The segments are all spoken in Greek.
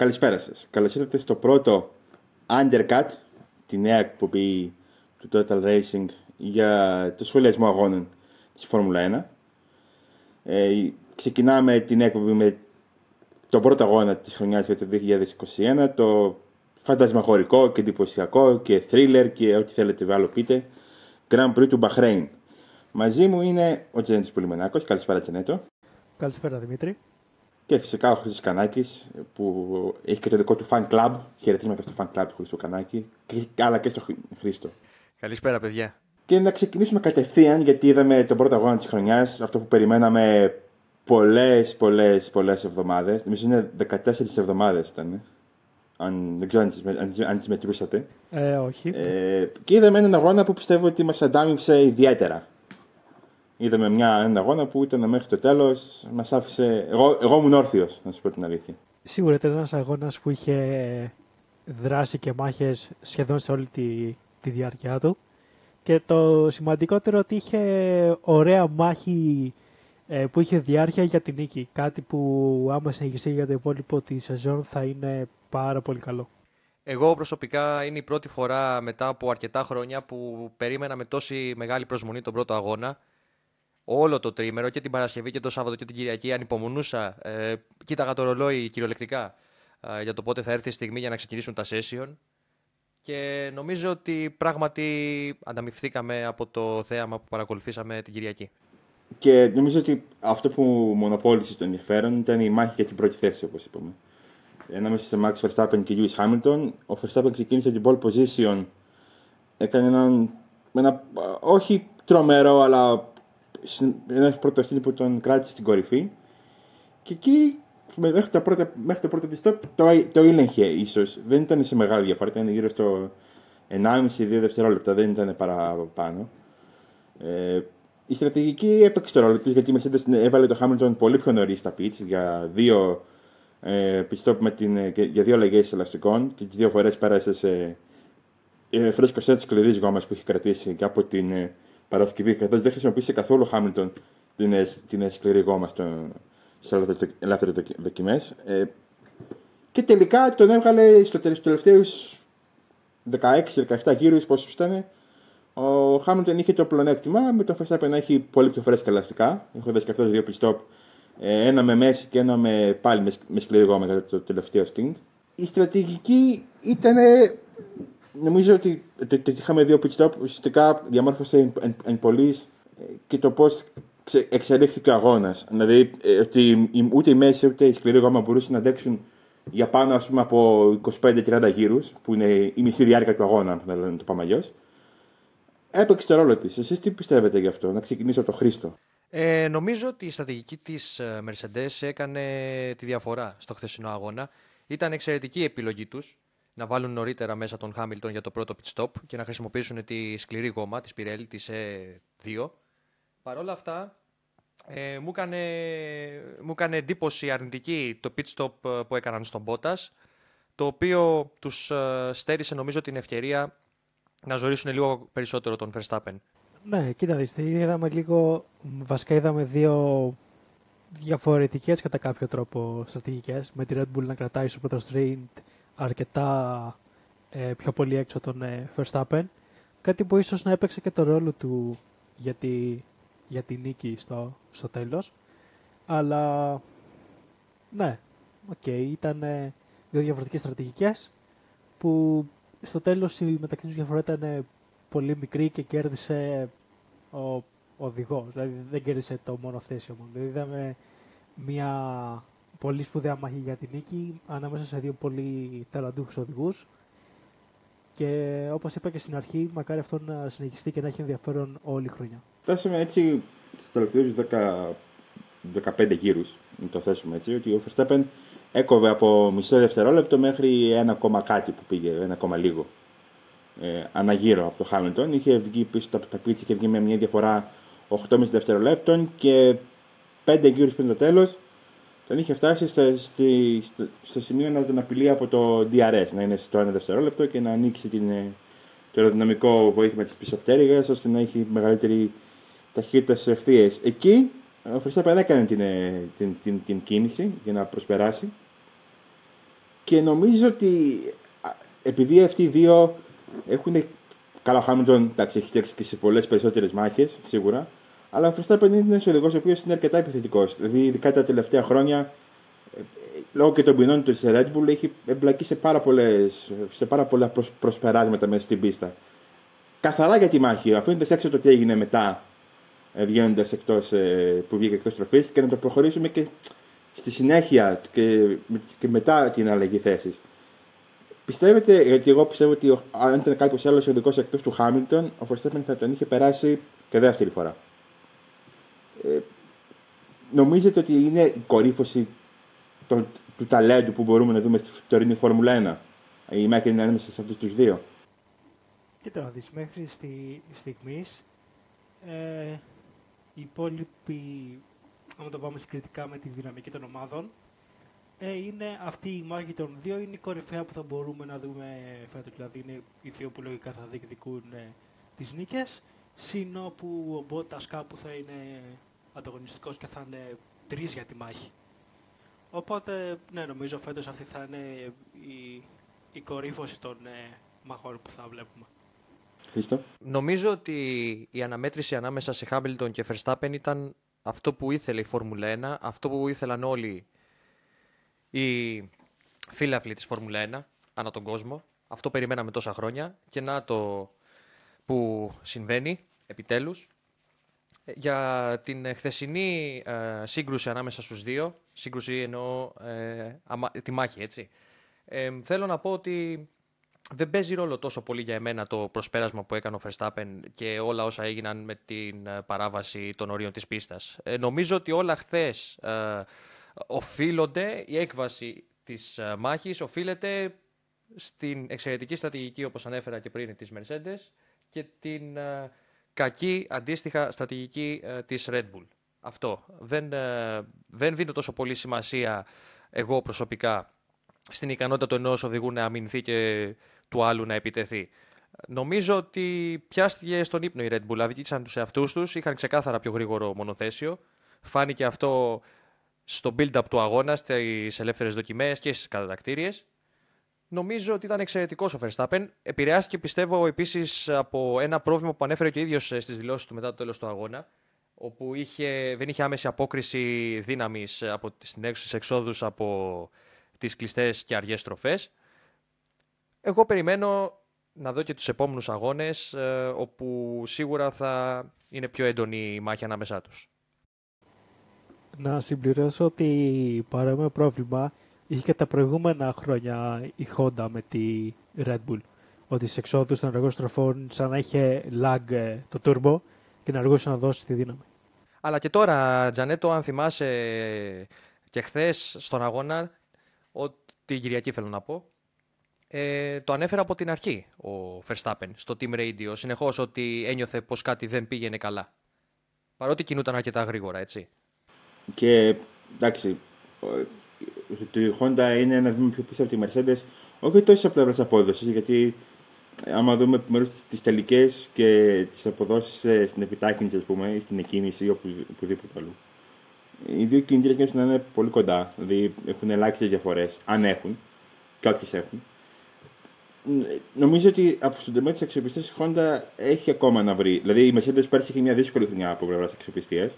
Καλησπέρα σας. Καλώς ήρθατε στο πρώτο Undercut, τη νέα εκπομπή του Total Racing για το σχολιασμό αγώνων της Φόρμουλα 1. Ε, ξεκινάμε την εκπομπή με τον πρώτο αγώνα της χρονιάς για το 2021, το φαντασμαγορικό και εντυπωσιακό και thriller και ό,τι θέλετε άλλο πείτε, Grand Prix του Bahrain. Μαζί μου είναι ο Τζένετης Πολυμενάκος. Καλησπέρα Τζένετο. Καλησπέρα Δημήτρη. Και φυσικά ο Χρήστος Κανάκης που έχει και το δικό του fan club. Χαιρετίσματα στο fan club του Χρήστο Κανάκη, αλλά και στο Χρήστο. Καλησπέρα παιδιά. Και να ξεκινήσουμε κατευθείαν γιατί είδαμε τον πρώτο αγώνα της χρονιάς, αυτό που περιμέναμε πολλές, πολλές, πολλές εβδομάδες. Νομίζω είναι 14 εβδομάδες ήταν. Αν, δεν ξέρω αν τις, μετρούσατε. Ε, όχι. Ε, και είδαμε έναν αγώνα που πιστεύω ότι μας αντάμιψε ιδιαίτερα. Είδαμε μια, έναν αγώνα που ήταν μέχρι το τέλος, μας άφησε. Εγώ, εγώ ήμουν όρθιος, να σου πω την αλήθεια. Σίγουρα ήταν ένας αγώνας που είχε δράση και μάχες σχεδόν σε όλη τη, τη διάρκεια του. Και το σημαντικότερο ότι είχε ωραία μάχη ε, που είχε διάρκεια για την νίκη. Κάτι που άμα συνεχιστεί για το υπόλοιπο τη σεζόν θα είναι πάρα πολύ καλό. Εγώ προσωπικά είναι η πρώτη φορά μετά από αρκετά χρόνια που περίμενα με τόση μεγάλη προσμονή τον πρώτο αγώνα όλο το τρίμερο και την Παρασκευή και το Σάββατο και την Κυριακή ανυπομονούσα. Ε, κοίταγα το ρολόι κυριολεκτικά ε, για το πότε θα έρθει η στιγμή για να ξεκινήσουν τα session. Και νομίζω ότι πράγματι ανταμυφθήκαμε από το θέαμα που παρακολουθήσαμε την Κυριακή. Και νομίζω ότι αυτό που μονοπόλησε το ενδιαφέρον ήταν η μάχη για την πρώτη θέση, όπως είπαμε. Ανάμεσα σε Max Verstappen και Lewis Hamilton. Ο Verstappen ξεκίνησε την pole position. Έκανε έναν, ένα, όχι τρομερό, αλλά ένα πρώτο στυλ που τον κράτησε στην κορυφή. Και εκεί μέχρι το πρώτο, μέχρι το πρώτο πιστό το, το ήλεγχε ίσως. Δεν ήταν σε μεγάλη διαφορά, ήταν γύρω στο 1,5-2 δευτερόλεπτα, δεν ήταν παραπάνω. Ε, η στρατηγική έπαιξε το ρόλο της γιατί η Mercedes έβαλε το Hamilton πολύ πιο νωρίς στα pitch για δύο ε, με την, για δύο αλλαγές ελαστικών και τις δύο φορές πέρασε σε ε, φρέσκος σετ σκληρής γόμας που έχει κρατήσει και από την ε, Παρασκευή, καθώς δεν χρησιμοποίησε καθόλου Χάμιλτον την, την σκληρή γόμα στι ελεύθερες δοκιμές. Ε, και τελικά τον έβγαλε στο τελευταίους 16-17 γύρους, πόσο ήταν. Ο Χάμιλτον είχε το πλονέκτημα με τον Verstappen να έχει πολύ πιο φρέσκα ελαστικά. Έχοντα και αυτός δύο πιστόπ, ε, ένα με μέση και ένα με, πάλι με, με σκληρή γόμα για το τελευταίο stint. Η στρατηγική ήταν νομίζω ότι το, το, είχαμε δει ο pit stop ουσιαστικά διαμόρφωσε εν, εν, πωλής ε, και το πώς εξελίχθηκε ο αγώνας. Δηλαδή ε, ότι ούτε η μέση ούτε η σκληρή γόμα μπορούσαν να αντέξουν για πάνω ας πούμε, από 25-30 γύρους, που είναι η μισή διάρκεια του αγώνα, να το πάμε αλλιώς. Έπαιξε το ρόλο της. Εσείς τι πιστεύετε γι' αυτό, να ξεκινήσω από το Χρήστο; Ε, νομίζω ότι η στρατηγική της ε, Mercedes έκανε τη διαφορά στο χθεσινό αγώνα. Ήταν εξαιρετική η επιλογή τους να βάλουν νωρίτερα μέσα τον Χάμιλτον για το πρώτο pit stop και να χρησιμοποιήσουν τη σκληρή γόμα της Pirelli, της E2. Παρ' όλα αυτά, ε, μου, έκανε, μου έκανε εντύπωση αρνητική το pit stop ε, που έκαναν στον Bottas, το οποίο τους ε, στέρισε νομίζω την ευκαιρία να ζωρίσουν λίγο περισσότερο τον Verstappen. Ναι, κοίτα δείτε, είδαμε λίγο, βασικά είδαμε δύο διαφορετικές κατά κάποιο τρόπο στρατηγικές, με τη Red Bull να κρατάει στο πρώτο stint αρκετά ε, πιο πολύ έξω τον ε, Verstappen. Κάτι που ίσως να έπαιξε και το ρόλο του για τη, για τη νίκη στο, στο τέλος. Αλλά ναι, ok, okay, ήταν ε, δύο διαφορετικές στρατηγικές που στο τέλος η μεταξύ τους διαφορά ήταν πολύ μικρή και κέρδισε ο οδηγός. Δηλαδή δεν κέρδισε το μονοθέσιο μόνο. Δηλαδή είδαμε μια πολύ σπουδαία μάχη για την νίκη ανάμεσα σε δύο πολύ ταλαντούχους οδηγούς και όπως είπα και στην αρχή, μακάρι αυτό να συνεχιστεί και να έχει ενδιαφέρον όλη η χρονιά. Φτάσαμε έτσι στους τελευταίους 15 γύρους, να το θέσουμε έτσι, ότι ο Verstappen έκοβε από μισό δευτερόλεπτο μέχρι ένα ακόμα κάτι που πήγε, ένα ακόμα λίγο. Ε, αναγύρω από το Χάμιλτον. Είχε βγει πίσω από τα πίτσα και βγει με μια διαφορά 8,5 δευτερολέπτων και 5 γύρους πριν το τέλος τον είχε φτάσει στο, στο, στο σημείο να τον απειλεί από το DRS, να είναι στο 1 δευτερόλεπτο και να ανοίξει την, ε, το αεροδυναμικό βοήθημα της πίσω πτέρυγα ώστε να έχει μεγαλύτερη ταχύτητα στις ευθείες. Εκεί ο Φριστάπεν έκανε την, ε, την, την, την, κίνηση για να προσπεράσει. Και νομίζω ότι επειδή αυτοί οι δύο έχουν. Καλά, ο Χάμιλτον έχει φτιάξει και σε πολλές περισσότερες μάχες, σίγουρα. Αλλά ο Verstappen είναι ένα οδηγός ο οποίος είναι αρκετά επιθετικός. Δηλαδή, ειδικά τα τελευταία χρόνια, ε, λόγω και των ποινών του τη Red Bull, έχει εμπλακεί σε πάρα, πολλές, σε πάρα πολλά προσπεράσματα μέσα στην πίστα. Καθαρά για τη μάχη, αφήνοντας έξω το τι έγινε μετά, ε, βγαίνοντας εκτός, ε, που βγήκε εκτός τροφής, και να το προχωρήσουμε και στη συνέχεια και, και μετά την αλλαγή θέσης. Πιστεύετε, γιατί εγώ πιστεύω ότι αν ήταν κάποιος άλλος οδηγός εκτός του Χάμιλτον, ο Verstappen θα τον είχε περάσει και δεύτερη φορά. Ε, νομίζετε ότι είναι η κορύφωση του, του ταλέντου που μπορούμε να δούμε στη τωρινή Φόρμουλα 1. Η Μάκη είναι ανάμεσα σε αυτούς τους δύο. Κοίτα να δεις, μέχρι στη, στιγμής ε, οι υπόλοιποι, άμα το πάμε συγκριτικά με τη δυναμική των ομάδων, ε, είναι αυτή η μάχη των δύο είναι η κορυφαία που θα μπορούμε να δούμε φέτος. Δηλαδή είναι οι δύο που λογικά θα διεκδικούν ε, τις νίκες, σύν που ο Μπότας κάπου θα είναι ανταγωνιστικός και θα είναι τρεις για τη μάχη. Οπότε, ναι, νομίζω φέτος αυτή θα είναι η, η κορύφωση των ε, μαχών που θα βλέπουμε. Χριστό. Νομίζω ότι η αναμέτρηση ανάμεσα σε Χάμπιλτον και Verstappen ήταν αυτό που ήθελε η Φόρμουλα 1, αυτό που ήθελαν όλοι οι φίλαθλοι της Φόρμουλα 1 ανά τον κόσμο. Αυτό περιμέναμε τόσα χρόνια και να το που συμβαίνει επιτέλους. Για την χθεσινή ε, σύγκρουση ανάμεσα στους δύο, σύγκρουση εννοώ ε, τη μάχη έτσι, ε, θέλω να πω ότι δεν παίζει ρόλο τόσο πολύ για εμένα το προσπέρασμα που έκανε ο Verstappen και όλα όσα έγιναν με την ε, παράβαση των ορίων της πίστας. Ε, νομίζω ότι όλα χθες ε, οφείλονται, η έκβαση της ε, μάχης οφείλεται στην εξαιρετική στρατηγική όπως ανέφερα και πριν της Mercedes και την κακή αντίστοιχα στρατηγική της Red Bull. Αυτό. Δεν, δεν δίνω τόσο πολύ σημασία εγώ προσωπικά στην ικανότητα του ενός οδηγού να αμυνθεί και του άλλου να επιτεθεί. Νομίζω ότι πιάστηκε στον ύπνο η Red Bull. Αδίκησαν τους εαυτούς τους, είχαν ξεκάθαρα πιο γρήγορο μονοθέσιο. Φάνηκε αυτό στο build-up του αγώνα, στις ελεύθερες δοκιμές και στις κατατακτήριες. Νομίζω ότι ήταν εξαιρετικός ο Verstappen. Επηρεάστηκε, πιστεύω, επίσης από ένα πρόβλημα που ανέφερε και ο ίδιος στις δηλώσεις του μετά το τέλος του αγώνα, όπου είχε, δεν είχε άμεση απόκριση δύναμης στις εξόδους από τις κλειστές και αργές στροφές. Εγώ περιμένω να δω και τους επόμενους αγώνες, ε, όπου σίγουρα θα είναι πιο έντονη η μάχη ανάμεσά τους. Να συμπληρώσω ότι παρόμοιο πρόβλημα είχε και τα προηγούμενα χρόνια η Honda με τη Red Bull. Ότι στις εξόδους των αργών στροφών σαν να είχε lag ε, το turbo και να αργούσε να δώσει τη δύναμη. Αλλά και τώρα, Τζανέτο, αν θυμάσαι και χθες στον αγώνα, ότι την Κυριακή θέλω να πω, ε, το ανέφερα από την αρχή ο Verstappen στο Team Radio συνεχώς ότι ένιωθε πως κάτι δεν πήγαινε καλά. Παρότι κινούταν αρκετά γρήγορα, έτσι. Και εντάξει, η Honda είναι ένα βήμα πιο πίσω από τη Mercedes, όχι τόσο από πλευράς απόδοσης, γιατί ε, άμα δούμε μέρου τις τελικές και τις αποδόσεις ε, στην επιτάχυνση, ας πούμε, ή στην εκκίνηση ή οπουδήποτε αλλού. Οι δύο κινητήρες να είναι πολύ κοντά, δηλαδή έχουν ελάχιστες διαφορές, αν έχουν, και όποιες έχουν νομίζω ότι από στον τομέα της αξιοπιστίας η Honda έχει ακόμα να βρει. Δηλαδή η Mercedes πέρσι είχε μια δύσκολη χρονιά από πλευράς αξιοπιστίας.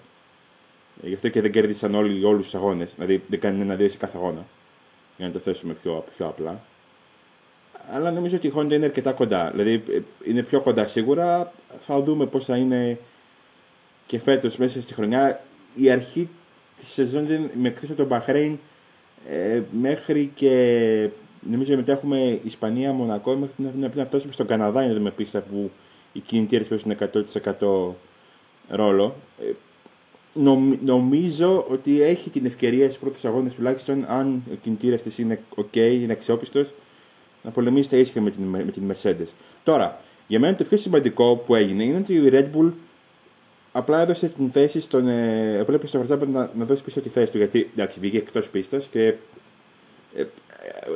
Ε, γι' αυτό και δεν κέρδισαν όλοι όλους τους αγώνες. Δηλαδή δεν κάνει ένα-δύο σε κάθε αγώνα. Για να το θέσουμε πιο, πιο απλά. Αλλά νομίζω ότι η Honda είναι αρκετά κοντά. Δηλαδή ε, είναι πιο κοντά σίγουρα. Θα δούμε πώς θα είναι και φέτος μέσα στη χρονιά. Η αρχή της σεζόν με εκτός από τον Bahrain ε, μέχρι και Νομίζω μετά έχουμε Ισπανία, Μονακό, μέχρι να, να φτάσουμε στον Καναδά είναι με πίστα που οι κινητήρες παίζουν 100% ρόλο. Ε, νομίζω ότι έχει την ευκαιρία στους πρώτους αγώνες τουλάχιστον, αν ο κινητήρας της είναι OK, είναι αξιόπιστος, να πολεμήσει τα ίσια με την, με την Mercedes. Τώρα, για μένα το πιο σημαντικό που έγινε είναι ότι η Red Bull απλά έδωσε την θέση στον. Ε, έπρεπε στο Verstappen να, να δώσει πίσω τη θέση του. Γιατί εντάξει, βγήκε εκτός πίστας και ε,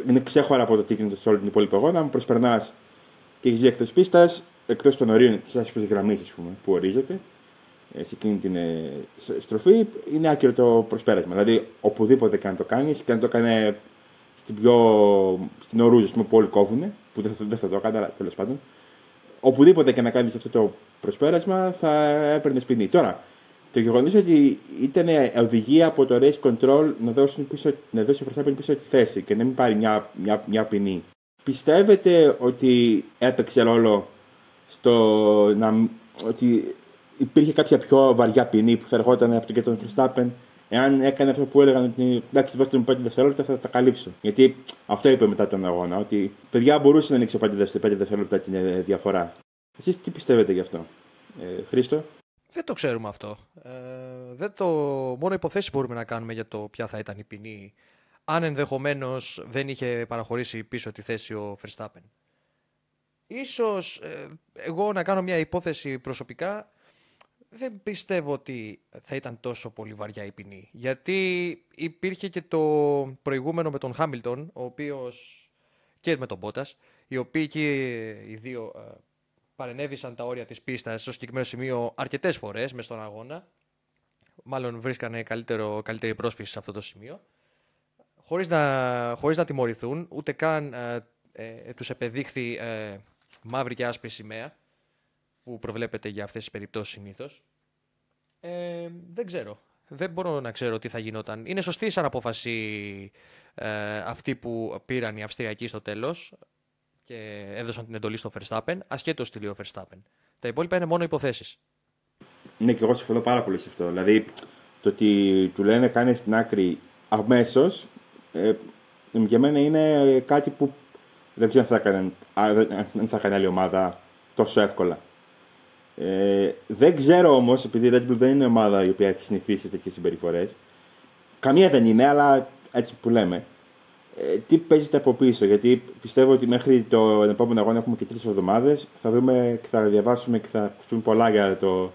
είναι ξέχωρα από το τι γίνεται σε όλη την υπόλοιπη αγώνα. Αν προσπερνάς και έχεις βγει εκτός πίστας, εκτός των ορίων της άσπρη γραμμής που ορίζεται, ε, σε εκείνη την ε, στροφή, είναι άκυρο το προσπέρασμα. Δηλαδή, οπουδήποτε και αν το κάνεις, και αν το κάνει στην πιο. στην ορούζα που όλοι κόβουν, που δεν θα, δεν θα το έκανε, αλλά τέλος πάντων. Οπουδήποτε και να κάνεις αυτό το προσπέρασμα θα έπαιρνες ποινή. Τώρα, το γεγονός ότι ήταν οδηγία από το race control να δώσει, πίσω, να δώσει ο Verstappen πίσω τη θέση και να μην πάρει μια, μια, μια ποινή. Πιστεύετε ότι έπαιξε ρόλο στο να, ότι υπήρχε κάποια πιο βαριά ποινή που θα ερχόταν από τον και τον Verstappen εάν έκανε αυτό που έλεγαν ότι εντάξει, δώστε μου 5 δευτερόλεπτα θα τα καλύψω. Γιατί αυτό είπε μετά τον αγώνα, ότι παιδιά μπορούσε να ανοίξει 5 δευτερόλεπτα την ε, διαφορά. Εσείς τι πιστεύετε γι' αυτό, ε, Χρήστο; Δεν το ξέρουμε αυτό. Ε, δεν το... Μόνο υποθέσεις μπορούμε να κάνουμε για το ποια θα ήταν η ποινή αν ενδεχομένως δεν είχε παραχωρήσει πίσω τη θέση ο Verstappen. Ίσως ε, εγώ να κάνω μια υπόθεση προσωπικά δεν πιστεύω ότι θα ήταν τόσο πολύ βαριά η ποινή. Γιατί υπήρχε και το προηγούμενο με τον Χάμιλτον, ο οποίος και με τον Μπότας, οι οποίοι και οι δύο ε, παρενέβησαν τα όρια της πίστας στο συγκεκριμένο σημείο αρκετές φορές μες στον αγώνα. Μάλλον βρίσκανε καλύτερο, καλύτερη πρόσφυση σε αυτό το σημείο. Χωρίς να, χωρίς να τιμωρηθούν, ούτε καν ε, ε, τους επεδείχθη ε, μαύρη και άσπρη σημαία που προβλέπεται για αυτές τις περιπτώσεις συνήθως; Ε, δεν ξέρω. Δεν μπορώ να ξέρω τι θα γινόταν. Είναι σωστή σαν απόφαση ε, αυτή που πήραν οι Αυστριακοί στο τέλος και έδωσαν την εντολή στο Verstappen, ασχέτως τι λέει ο Verstappen. Τα υπόλοιπα είναι μόνο υποθέσεις. Ναι, και εγώ συμφωνώ πάρα πολύ σε αυτό. Δηλαδή, το ότι του λένε κάνει στην άκρη αμέσως, ε, για μένα είναι κάτι που δεν ξέρω αν θα έκανε, αν θα έκανε άλλη ομάδα τόσο εύκολα. Ε, δεν ξέρω όμως, επειδή η Red Bull δεν είναι ομάδα η οποία έχει συνηθίσει τέτοιες συμπεριφορές. Καμία δεν είναι, αλλά έτσι που λέμε. Ε, τι παίζεται από πίσω, γιατί πιστεύω ότι μέχρι το επόμενο αγώνα έχουμε και τρεις εβδομάδες. Θα δούμε και θα διαβάσουμε και θα ακούσουμε πολλά για, το,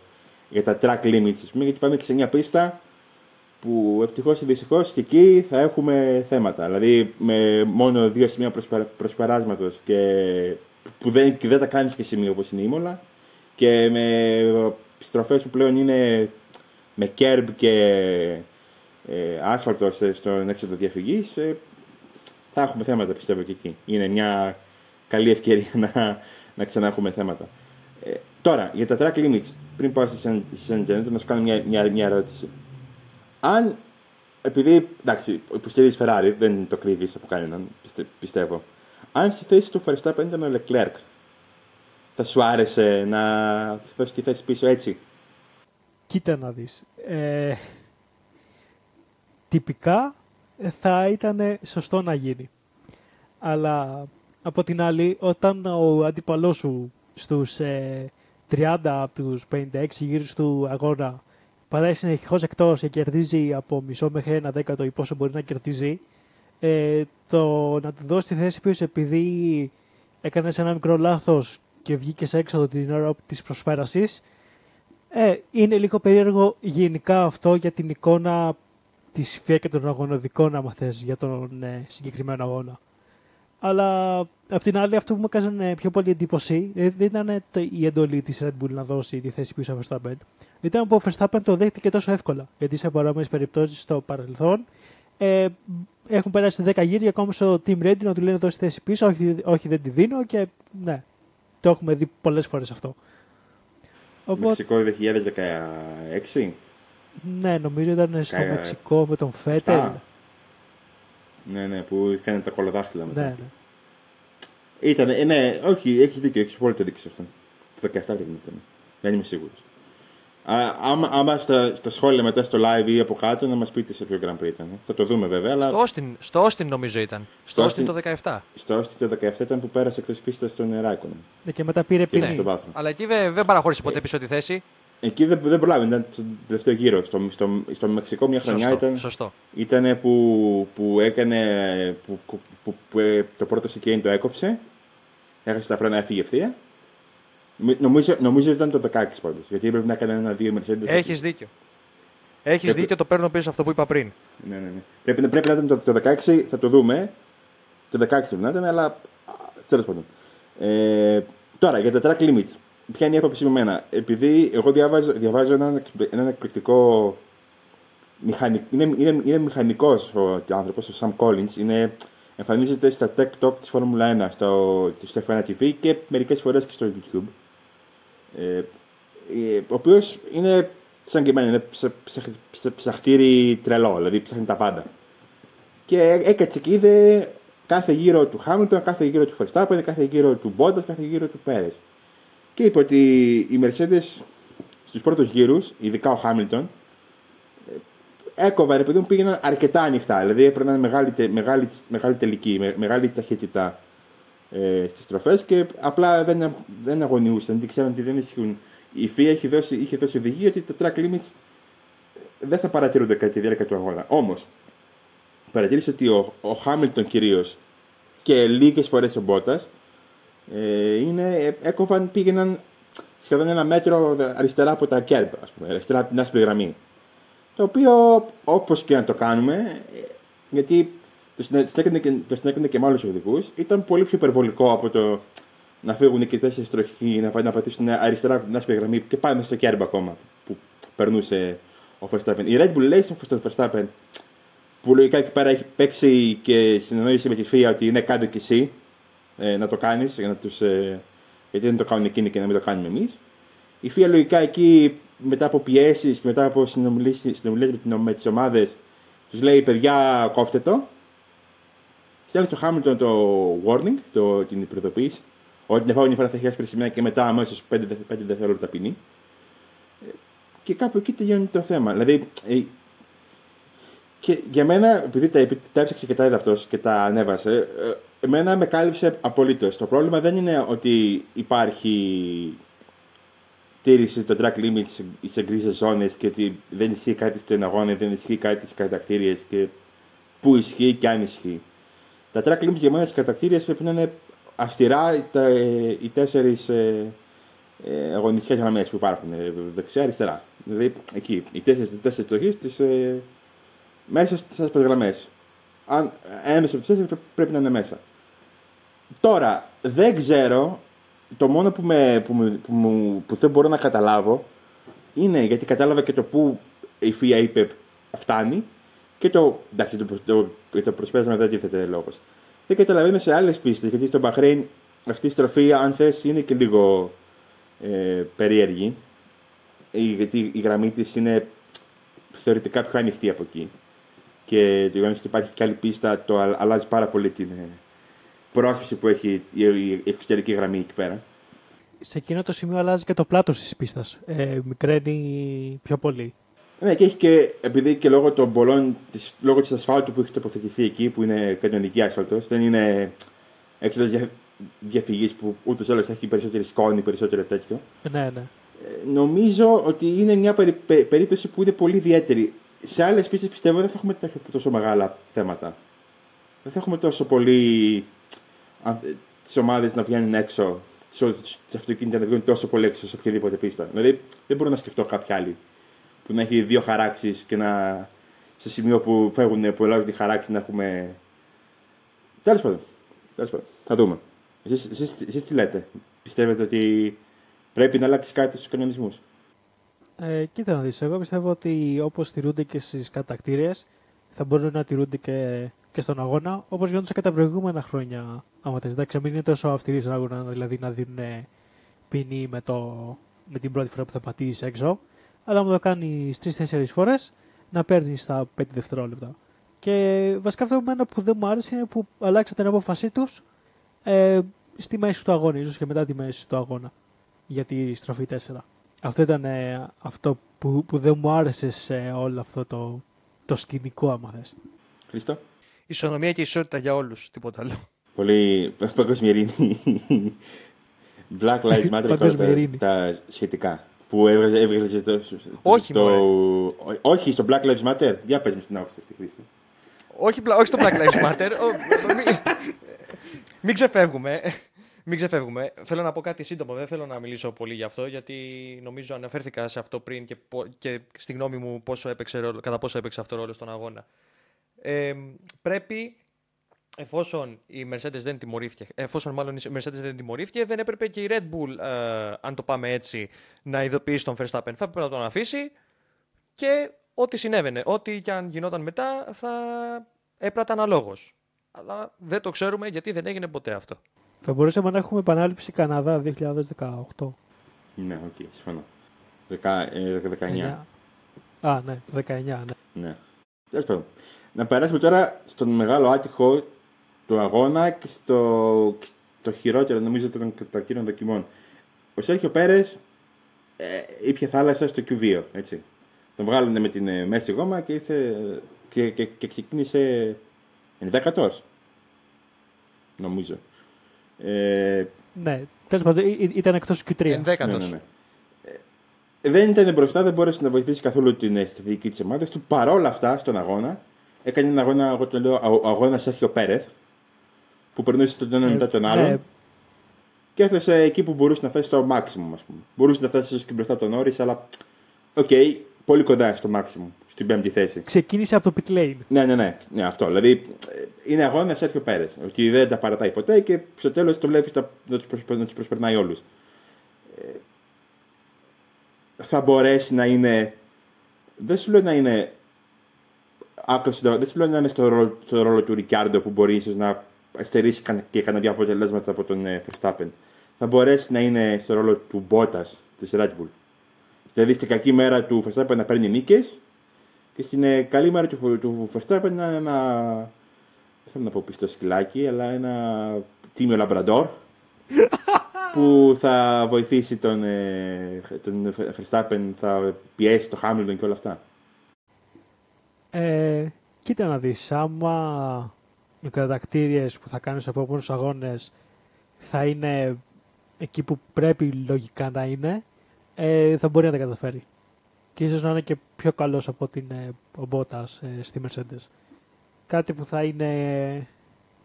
για τα track limits, πούμε, γιατί πάμε και σε μια πίστα που ευτυχώς ή δυστυχώς και εκεί θα έχουμε θέματα. Δηλαδή με μόνο δύο σημεία προσπεράσματος και που δεν, και δεν τα κάνεις και σημείο όπως είναι η Μόλα και με στροφές που πλέον είναι με κέρμπ και ε, άσφαλτο στον έξοδο διαφυγής, ε, θα έχουμε θέματα πιστεύω και εκεί. Είναι μια καλή ευκαιρία να, να ξανά έχουμε θέματα. Ε, τώρα, για τα track limits, πριν πάω στη Σεντζένετ, να σου κάνω μια, μια, μια ερώτηση. Αν, επειδή, εντάξει, υποστηρίζει Ferrari, δεν το κρύβεις από κανέναν, πιστεύω. Αν στη θέση του Verstappen ήταν ο Leclerc, θα σου άρεσε να δώσεις τη θέση πίσω έτσι; Κοίτα να δεις. Ε, τυπικά ε, θα ήταν σωστό να γίνει. Αλλά από την άλλη, όταν ο αντίπαλός σου στους 30 ε, από τους 56 γύρους του αγώνα παράει συνεχώς εκτός και κερδίζει από μισό μέχρι ένα δέκατο ή πόσο μπορεί να κερδίζει, ε, το να του δώσεις τη θέση πίσω επειδή έκανες ένα μικρό λάθος και βγήκε έξω την ώρα της προσφέρασης, ε, είναι λίγο περίεργο γενικά αυτό για την εικόνα της φία και των αγωνοδικών, άμα θες, για τον ε, συγκεκριμένο αγώνα. Αλλά απ' την άλλη, αυτό που μου έκανε πιο πολύ εντύπωση ε, δεν ήταν η εντολή της Red Bull να δώσει τη θέση πίσω από Verstappen. Ήταν που ο Verstappen το δέχτηκε τόσο εύκολα. Γιατί σε παρόμοιες περιπτώσεις στο παρελθόν ε, έχουν περάσει 10 γύρια ακόμα στο Team Ready να του λένε δώσει θέση πίσω. Όχι, όχι, δεν τη δίνω και ναι. Το έχουμε δει πολλές φορές αυτό. Οπότε... Μεξικό 2016. Ναι, νομίζω ήταν στο Μεξικό με τον Φέτελ. Ναι, ναι, που είχαν τα κολοδάχτυλα μετά. Ναι, ναι. Ήταν, ε, ναι, όχι, έχεις δίκιο, έχεις πολύ δίκιο σε αυτό. Το 17 πρέπει να ήταν. Δεν είμαι σίγουρο. Άμα, άμα στα, στα, σχόλια μετά στο live ή από κάτω να μας πείτε σε ποιο Grand Prix ήταν. Θα το δούμε βέβαια. Αλλά... Στο, Austin, στο Austin νομίζω ήταν. Στο, στο Austin το 17. Στο Austin το 17 ήταν που πέρασε εκτός πίστας στον Ράικον. Ναι, και μετά πήρε ποινή. Ναι. Αλλά εκεί δεν, δεν παραχώρησε ποτέ πίσω τη θέση. Εκεί δεν, δεν προλάβει, ήταν το τελευταίο γύρο. Στο, στο, στο Μεξικό μια χρονιά σωστό, ήταν, σωστό. ήταν που, που έκανε. Που, που, που, που ε, το πρώτο σικέιν το έκοψε. Έχασε τα φρένα, έφυγε ευθεία. Νομίζω, νομίζω ήταν το 16 πάντως. Γιατί έπρεπε να έκανε ένα-δύο Mercedes. Έχεις δίκιο. Έχεις πρέπει... δίκιο, το παίρνω πίσω αυτό που είπα πριν. Ναι, ναι, ναι. Πρέπει, πρέπει να ήταν το, το 16, θα το δούμε. Το 16 πρέπει να ήταν, αλλά τέλος πάντων. Ε, τώρα για τα track limits. Ποια είναι η άποψή με εμένα. Επειδή εγώ διαβάζω, διαβάζω έναν, έναν εκπληκτικό. Μηχανικ... Είναι, είναι, είναι μηχανικός ο άνθρωπος, ο Sam Collins. Είναι εμφανίζεται στα tech top της Φόρμουλα 1, στο, στο F1 TV και μερικές φορές και στο YouTube. Ε, ε, ο οποίος είναι σαν και εμένα, είναι ψα, ψα, ψα, ψαχτήρι τρελό, δηλαδή ψάχνει τα πάντα. Και έκατσε και είδε κάθε γύρο του Χάμιλτον, κάθε γύρο του Verstappen, κάθε γύρο του Bottas, κάθε γύρο του Πέρες. Και είπε ότι οι Mercedes στους πρώτους γύρους, ειδικά ο Χάμιλτον, έκοβα, ρε παιδί μου, πήγαιναν αρκετά ανοιχτά. Δηλαδή έπαιρναν μεγάλη, μεγάλη, μεγάλη τελική, με, μεγάλη ταχύτητα ε, στις τροφές και απλά δεν, δεν αγωνιούσαν. Δεν ξέραν ότι δεν ισχύουν. Η FIA είχε δώσει, είχε δώσει οδηγία ότι τα track limits δεν θα παρατηρούνται κατά τη διάρκεια του αγώνα. Όμως, παρατήρησε ότι ο, ο Χάμιλτον κυρίως και λίγες φορές ο Μπότας ε, είναι, έκοβαν, πήγαιναν σχεδόν ένα μέτρο αριστερά από τα κέρπ, ας πούμε, αριστερά από την άσπρη γραμμή. Το οποίο όπως και να το κάνουμε, γιατί το συνέκρινε και, το συνέκρινε και με άλλους οδηγούς, ήταν πολύ πιο υπερβολικό από το να φύγουν και τέσσερις τροχοί, να, να πατήσουν αριστερά από την άσπρη γραμμή και πάνε στο κέρμπ ακόμα που περνούσε ο Verstappen. Η Red Bull λέει στον Verstappen, που λογικά εκεί πέρα έχει παίξει και συνεννόησε με τη FIA ότι είναι κάτω κι εσύ ε, να το κάνεις, για ε, γιατί δεν το κάνουν εκείνοι και να μην το κάνουμε εμείς. Η FIA λογικά εκεί μετά από πιέσεις και μετά από συνομιλίες με τις ομάδες, τους λέει: Παιδιά, κόφτε το. Στέλνει στο Χάμιλτον το warning, το, την προειδοποίηση, ότι την επόμενη φορά θα έχει άσπρη σημαία και μετά αμέσως 5, 5 δευτερόλεπτα ποινή. Και κάπου εκεί τελειώνει το θέμα. Δηλαδή, ε, και για μένα, επειδή τα, τα έψαξε και τα είδα αυτός και τα ανέβασε, ε, εμένα με κάλυψε απολύτως. Το πρόβλημα δεν είναι ότι υπάρχει τήρηση των track limits σε γκρίζες ζώνες και ότι δεν ισχύει κάτι στην αγώνα, δεν ισχύει κάτι στις κατακτήριες και πού ισχύει και αν ισχύει. Τα track limits για μένα στι κατακτήριες πρέπει να είναι αυστηρά τα, οι τέσσερις ε, ε, αγωνιστικές γραμμές που υπάρχουν. Ε, δεξιά-αριστερά. Δηλαδή εκεί, οι τέσσερις τροχές ε, μέσα στις άσπρε γραμμέ. Αν ένα από τις τέσσερις πρέπει να είναι μέσα. Τώρα, δεν ξέρω το μόνο που, με, που, που, που, δεν μπορώ να καταλάβω είναι γιατί κατάλαβα και το που η FIA είπε φτάνει και το. Εντάξει, το, το, το προσπέρασμα δεν τίθεται λόγος. Δεν καταλαβαίνω σε άλλες πίστες γιατί στο Μπαχρέιν αυτή η στροφή, αν θες, είναι και λίγο ε, περίεργη. Γιατί η γραμμή της είναι θεωρητικά πιο ανοιχτή από εκεί. Και το γεγονός ότι υπάρχει και άλλη πίστα το αλλάζει πάρα πολύ την ε, πρόσφυση που έχει η εξωτερική γραμμή εκεί πέρα σε εκείνο το σημείο αλλάζει και το πλάτος της πίστας. Ε, μικραίνει πιο πολύ. Ναι, και έχει και, επειδή και λόγω των πολλών, της, λόγω της ασφάλτου που έχει τοποθετηθεί εκεί, που είναι κανονική άσφαλτος, δεν είναι έξοδο δια, διαφυγής που ούτως όλες θα έχει περισσότερη σκόνη, περισσότερο τέτοιο. Ναι, ναι. Ε, νομίζω ότι είναι μια περί, περίπτωση που είναι πολύ ιδιαίτερη. Σε άλλες πίστες πιστεύω δεν θα έχουμε τόσο μεγάλα θέματα. Δεν θα έχουμε τόσο πολύ τις ομάδες να βγαίνουν έξω σε αυτοκίνητα να βγουν τόσο πολύ έξω σε οποιαδήποτε πίστα. Δηλαδή δεν μπορώ να σκεφτώ κάποια άλλη που να έχει δύο χαράξεις και να. σε σημείο που φεύγουν που ελάβουν τη χαράξη να έχουμε. Τέλος πάντων. Τέλος πάντων. Θα δούμε. Εσείς τι λέτε, Πιστεύετε ότι πρέπει να αλλάξεις κάτι στους κανονισμούς; Ε, κοίτα να δεις, εγώ πιστεύω ότι όπως τηρούνται και στις κατακτήριες θα μπορούν να τηρούνται και και στον αγώνα, όπως γινόταν και τα προηγούμενα χρόνια. Άμα θες, εντάξει, μην είναι τόσο αυστηρή στον αγώνα, δηλαδή να δίνουν ποινή με, το, με την πρώτη φορά που θα πατήσει έξω. Αλλά αν το κάνει τρει-τέσσερι φορές, να παίρνει τα 5 δευτερόλεπτα. Και βασικά αυτό που δεν μου άρεσε είναι που αλλάξατε την απόφασή τους ε, στη μέση του αγώνα, ίσως και μετά τη μέση του αγώνα για τη στροφή 4. Αυτό ήταν ε, αυτό που, που δεν μου άρεσε σε όλο αυτό το, το σκηνικό, άμα θες. Χριστό. Ισονομία και ισότητα για όλους. Τίποτα άλλο. Πολύ παγκόσμια ειρήνη. Black Lives Matter τα, τα σχετικά. Που έβγαζε το. Όχι, το... όχι, στο Black Lives Matter. Για πες με στην άποψη αυτή, Χρήση. Όχι, όχι στο Black Lives Matter. Μην ξεφεύγουμε. Μην ξεφεύγουμε. Θέλω να πω κάτι σύντομο. Δεν θέλω να μιλήσω πολύ γι' αυτό, γιατί νομίζω αναφέρθηκα σε αυτό πριν και, και στη γνώμη μου πόσο έπαιξε, κατά πόσο έπαιξε αυτό ρόλο στον αγώνα ε, πρέπει εφόσον η Mercedes δεν τιμωρήθηκε, εφόσον μάλλον η Mercedes δεν τιμωρήθηκε, δεν έπρεπε και η Red Bull, ε, αν το πάμε έτσι, να ειδοποιήσει τον Verstappen. Θα έπρεπε να τον αφήσει και ό,τι συνέβαινε, ό,τι και αν γινόταν μετά, θα έπραταν αναλόγως. αλλά δεν το ξέρουμε γιατί δεν έγινε ποτέ αυτό. Θα μπορούσαμε να έχουμε επανάληψη Καναδά 2018. Ναι, ok, okay, συμφωνώ. Δεκα, ε, 19. Α, ναι, το 19, ναι. Ναι. Τέλος πάντων. Να περάσουμε τώρα στον μεγάλο άτυχο του αγώνα και στο το χειρότερο νομίζω των κατακύρων δοκιμών. Ο Σέρχιο Πέρες ε, ήπια θάλασσα στο Q2. Έτσι. Τον βγάλανε με την ε, μέση γόμα και, ήρθε, και, και, και ξεκίνησε ενδέκατος. Νομίζω. Ε, ναι, τέλος πάντων ήταν εκτός Q3. Ενδέκατος. Ναι, ναι, ναι. Ε, δεν ήταν μπροστά, δεν μπόρεσε να βοηθήσει καθόλου την ε, στρατηγική της ομάδας του. Παρόλα αυτά, στον αγώνα, έκανε ένα αγώνα, εγώ το λέω, αγώνας Σέρχιο Πέρεθ, που περνούσε τον έναν μετά τον άλλον. Ναι. Και έφτασε εκεί που μπορούσε να φτάσει στο maximum, ας πούμε. Μπορούσε να φτάσει και μπροστά από τον Νόρις, αλλά. Ok, okay, πολύ κοντά στο maximum, στην πέμπτη θέση. Ξεκίνησε από το pit lane. Ναι, ναι, ναι, ναι αυτό. Δηλαδή είναι αγώνας Σέρχιο Πέρες. Ότι δεν τα παρατάει ποτέ και στο τέλος το βλέπεις να τους προσπερνάει όλους. Ε, θα μπορέσει να είναι. Δεν σου λέω να είναι. δεν σου λέω να είναι στο ρόλο, στο ρόλο του Ρικάρντο που μπορεί ίσως να στερήσει και κανένα δύο αποτελέσματα από τον ε, Verstappen. Θα μπορέσει να είναι στο ρόλο του Μπότας της Red Bull. Δηλαδή στην κακή μέρα του Verstappen να παίρνει νίκες και στην ε, καλή μέρα του, του Verstappen να είναι ένα. Δεν θέλω να πω πιστό σκυλάκι, αλλά ένα τίμιο λαμπραντόρ που θα βοηθήσει τον, ε, τον Verstappen, θα πιέσει το Hamilton και όλα αυτά. Ε, κοίτα να δεις, άμα οι κατακτήριες που θα κάνουν σε επόμενους αγώνες θα είναι εκεί που πρέπει λογικά να είναι, ε, θα μπορεί να τα καταφέρει. Και ίσως να είναι και πιο καλός από την ε, ο Μπότας ε, στη Mercedes. Κάτι που θα είναι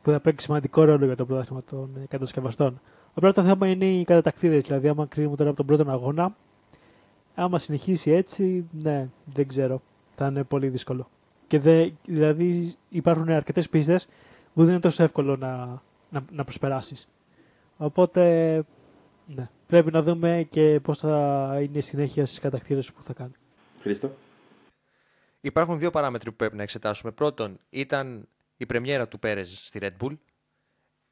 που θα παίξει σημαντικό ρόλο για το πρωτάθλημα των ε, κατασκευαστών. Απλά το θέμα είναι οι κατατακτήρες, δηλαδή άμα κρίνουμε τώρα από τον πρώτο αγώνα, άμα συνεχίσει έτσι, ναι, δεν ξέρω, θα είναι πολύ δύσκολο. Και δε, δηλαδή υπάρχουν αρκετές πίστες που δεν είναι τόσο εύκολο να, να, να προσπεράσεις. Οπότε, ναι, πρέπει να δούμε και πώς θα είναι η συνέχεια στις κατακτήρες που θα κάνει. Χρήστο. Υπάρχουν δύο παράμετροι που πρέπει να εξετάσουμε. Πρώτον, ήταν η πρεμιέρα του Πέρεζ στη Red Bull.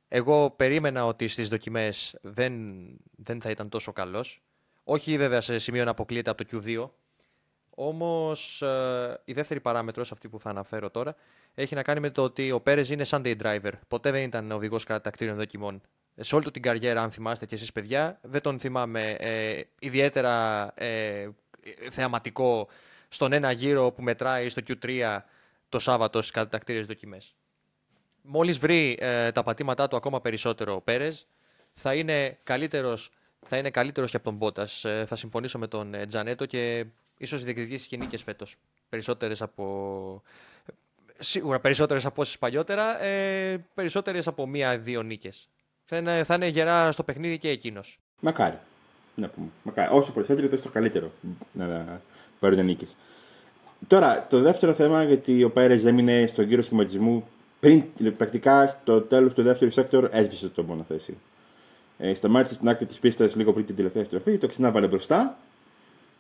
Εγώ περίμενα ότι στις δοκιμές δεν, δεν θα ήταν τόσο καλός. Όχι βέβαια σε σημείο να αποκλείεται από το Q2, Όμως ε, η δεύτερη παράμετρος, αυτή που θα αναφέρω τώρα, έχει να κάνει με το ότι ο Πέρες είναι Sunday driver. Ποτέ δεν ήταν οδηγός κατακτήριων δοκιμών. Σε όλη του την καριέρα, αν θυμάστε και εσείς παιδιά, δεν τον θυμάμαι ε, ιδιαίτερα ε, θεαματικό στον ένα γύρο που μετράει στο Q3 το Σάββατο στις κατακτήριε δοκιμές. Μόλις βρει ε, τα πατήματά του ακόμα περισσότερο ο Πέρες, θα είναι καλύτερος θα είναι καλύτερος και από τον Μπότας. Ε, θα συμφωνήσω με τον Τζανέτο και ίσως διεκδικήσεις και νίκες φέτος. Περισσότερες από... Σίγουρα περισσότερες από όσες παλιότερα, ε, περισσότερες από μία-δύο νίκες. Θα είναι, θα είναι γερά στο παιχνίδι και εκείνος. Μακάρι. Να πούμε. Μακάρι. Όσο περισσότερο, τόσο καλύτερο να πάρουν νίκες. Τώρα, το δεύτερο θέμα, γιατί ο Πέρες έμεινε στον γύρο σχηματισμού πριν, πρακτικά στο τέλος του δεύτερου sector, έσβησε το μονοθέσιο. Ε, σταμάτησε στην άκρη της πίστας λίγο πριν την τελευταία στροφή, το ξανάβαλε μπροστά